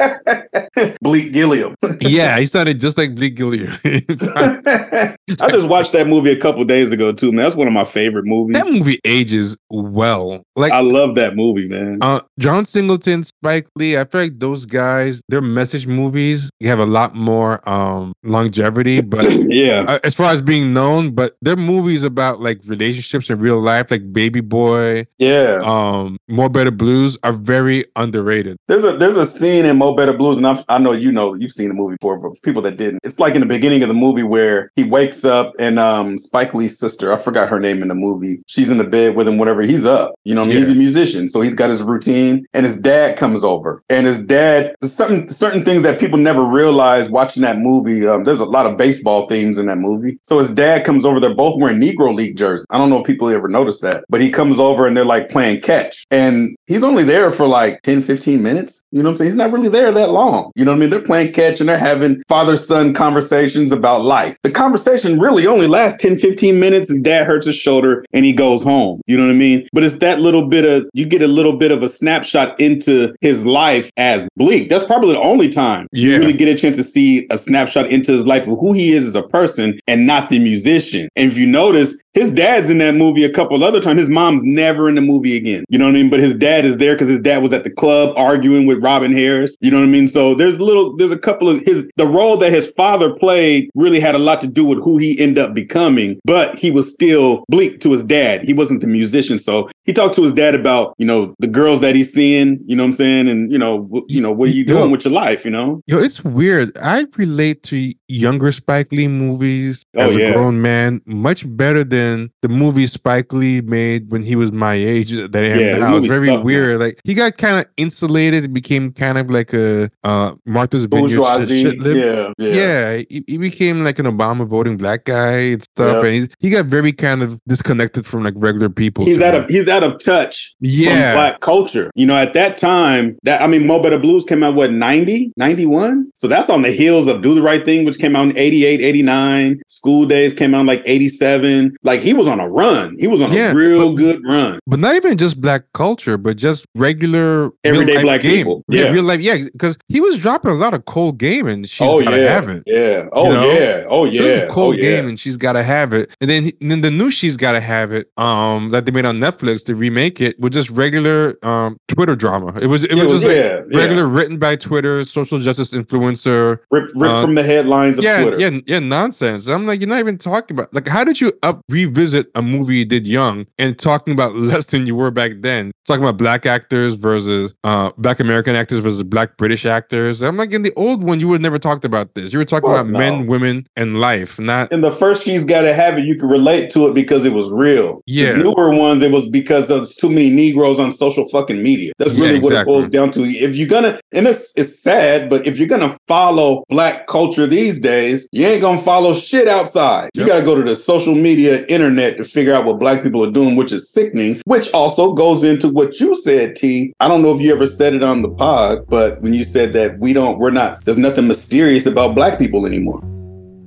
Bleek Gilliam. yeah, he sounded just like Bleek Gilliam. I just watched that movie a couple days ago too, man. That's one of my favorite movies. that movie ages well. Like I love that movie, man. Uh, John Singleton, Spike Lee, I feel like those guys, their message movies have a lot more um longevity, but yeah. uh, as far as being known, but their movies about like relationships in real life, like Baby Boy, Yeah. um, Mo Better Blues, are very underrated. There's a there's a scene in Mo Better Blues, and I, I know you know you've seen the movie before, but people that didn't, it's like in the beginning of the movie where he wakes up and um Spike Lee's sister, I forgot her name in the movie, she's in the bed with him, whatever. He's up, you know, what I mean? he's a musician, so he's got his routine, and his dad comes over, and his dad certain certain things that people never realize watching that movie. Um, there's a lot of baseball themes in that movie. So his dad comes over, they're both wearing Negro League jerseys. I don't know if people ever noticed that, but he comes over and they're like playing catch, and he's only there for like 10, 15 minutes. You know what I'm saying? He's not really there that long. You know what I mean? They're playing catch and they're having father son conversations about life. The conversation really only lasts 10, 15 minutes. and dad hurts his shoulder and he goes home. You know what I mean? But it's that little bit of, you get a little bit of a snapshot into his life as Bleek. That's probably the only time you really get a chance to see a snapshot into his life of who he is as a person and not the musician. And if you notice, his dad's in that movie a couple other times. His mom's never in the movie again. You know what I mean? But his dad is there because his dad was at the club arguing with Robin Harris. You know what I mean? So There's a little, there's a couple of his, the role that his father played really had a lot to do with who he ended up becoming, but he was still Bleek to his dad. He wasn't the musician. So he talked to his dad about, you know, the girls that he's seeing, you know what I'm saying? And, you know, w- you know, what are you Yo. doing with your life, you know? Yo, it's weird. I relate to younger Spike Lee movies Oh, as yeah. a grown man much better than the movie Spike Lee made when he was my age that I Yeah. It's movies very suck, weird. Like he got kind of insulated, became kind of like a uh Martha's Vineyard shit. Yeah. Yeah. Yeah, he, he became like an Obama voting black guy and stuff, Yep. and he's, he got very kind of disconnected from like regular people. He's out of he's out of touch yeah, black culture. You know, at that time, that I mean, Mo Better Blues came out what 90, 91? So that's on the heels of Do the Right Thing, which came out in 88, 89. School Daze came out in like 87. Like he was on a run. He was on Yeah, a real but- good run. but not even just black culture, but just regular Everyday black game. people. Yeah, Yeah. real life. Yeah, because he was dropping a lot of cold game, and she's oh gotta yeah. have it. Yeah. Oh You know? yeah. Oh yeah. cold oh, yeah. game, and she's got to have it. And then, and then the new she's got to have it. Um, that they made on Netflix to remake it with just regular um Twitter drama. It was it Yeah, was just like yeah, yeah. regular written by Twitter, social justice influencer. Ripped rip uh, from the headlines of Yeah, Twitter. yeah, yeah, nonsense. I'm like, you're not even talking about like how did you up revisit a movie you did young and talking about less than you were back then? Talking about black actors versus uh black American actors versus black British actors. I'm like in the old one, you would never talked about this. You were talking Fuck about no. men, women, and life, not in the first she's gotta have it, you can relate to it because it was real. Yeah. The newer ones, it was because there's too many Negroes on social fucking media. That's Yeah, really what it boils down to. If you're gonna, and it's it's sad, but if you're gonna follow black culture these days, you ain't gonna follow shit outside. You gotta go to the social media, internet to figure out what black people are doing, which is sickening. Which also goes into what you said, T. I don't know if you ever said it on the pod, but when you said that we don't, we're not, there's nothing mysterious about black people anymore.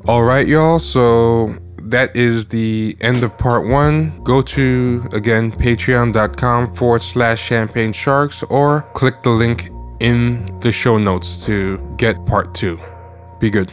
All right, y'all. So that is the end of part one. Go to, again, patreon.com forward slash champagne sharks or click the link in the show notes to get part two. Be good.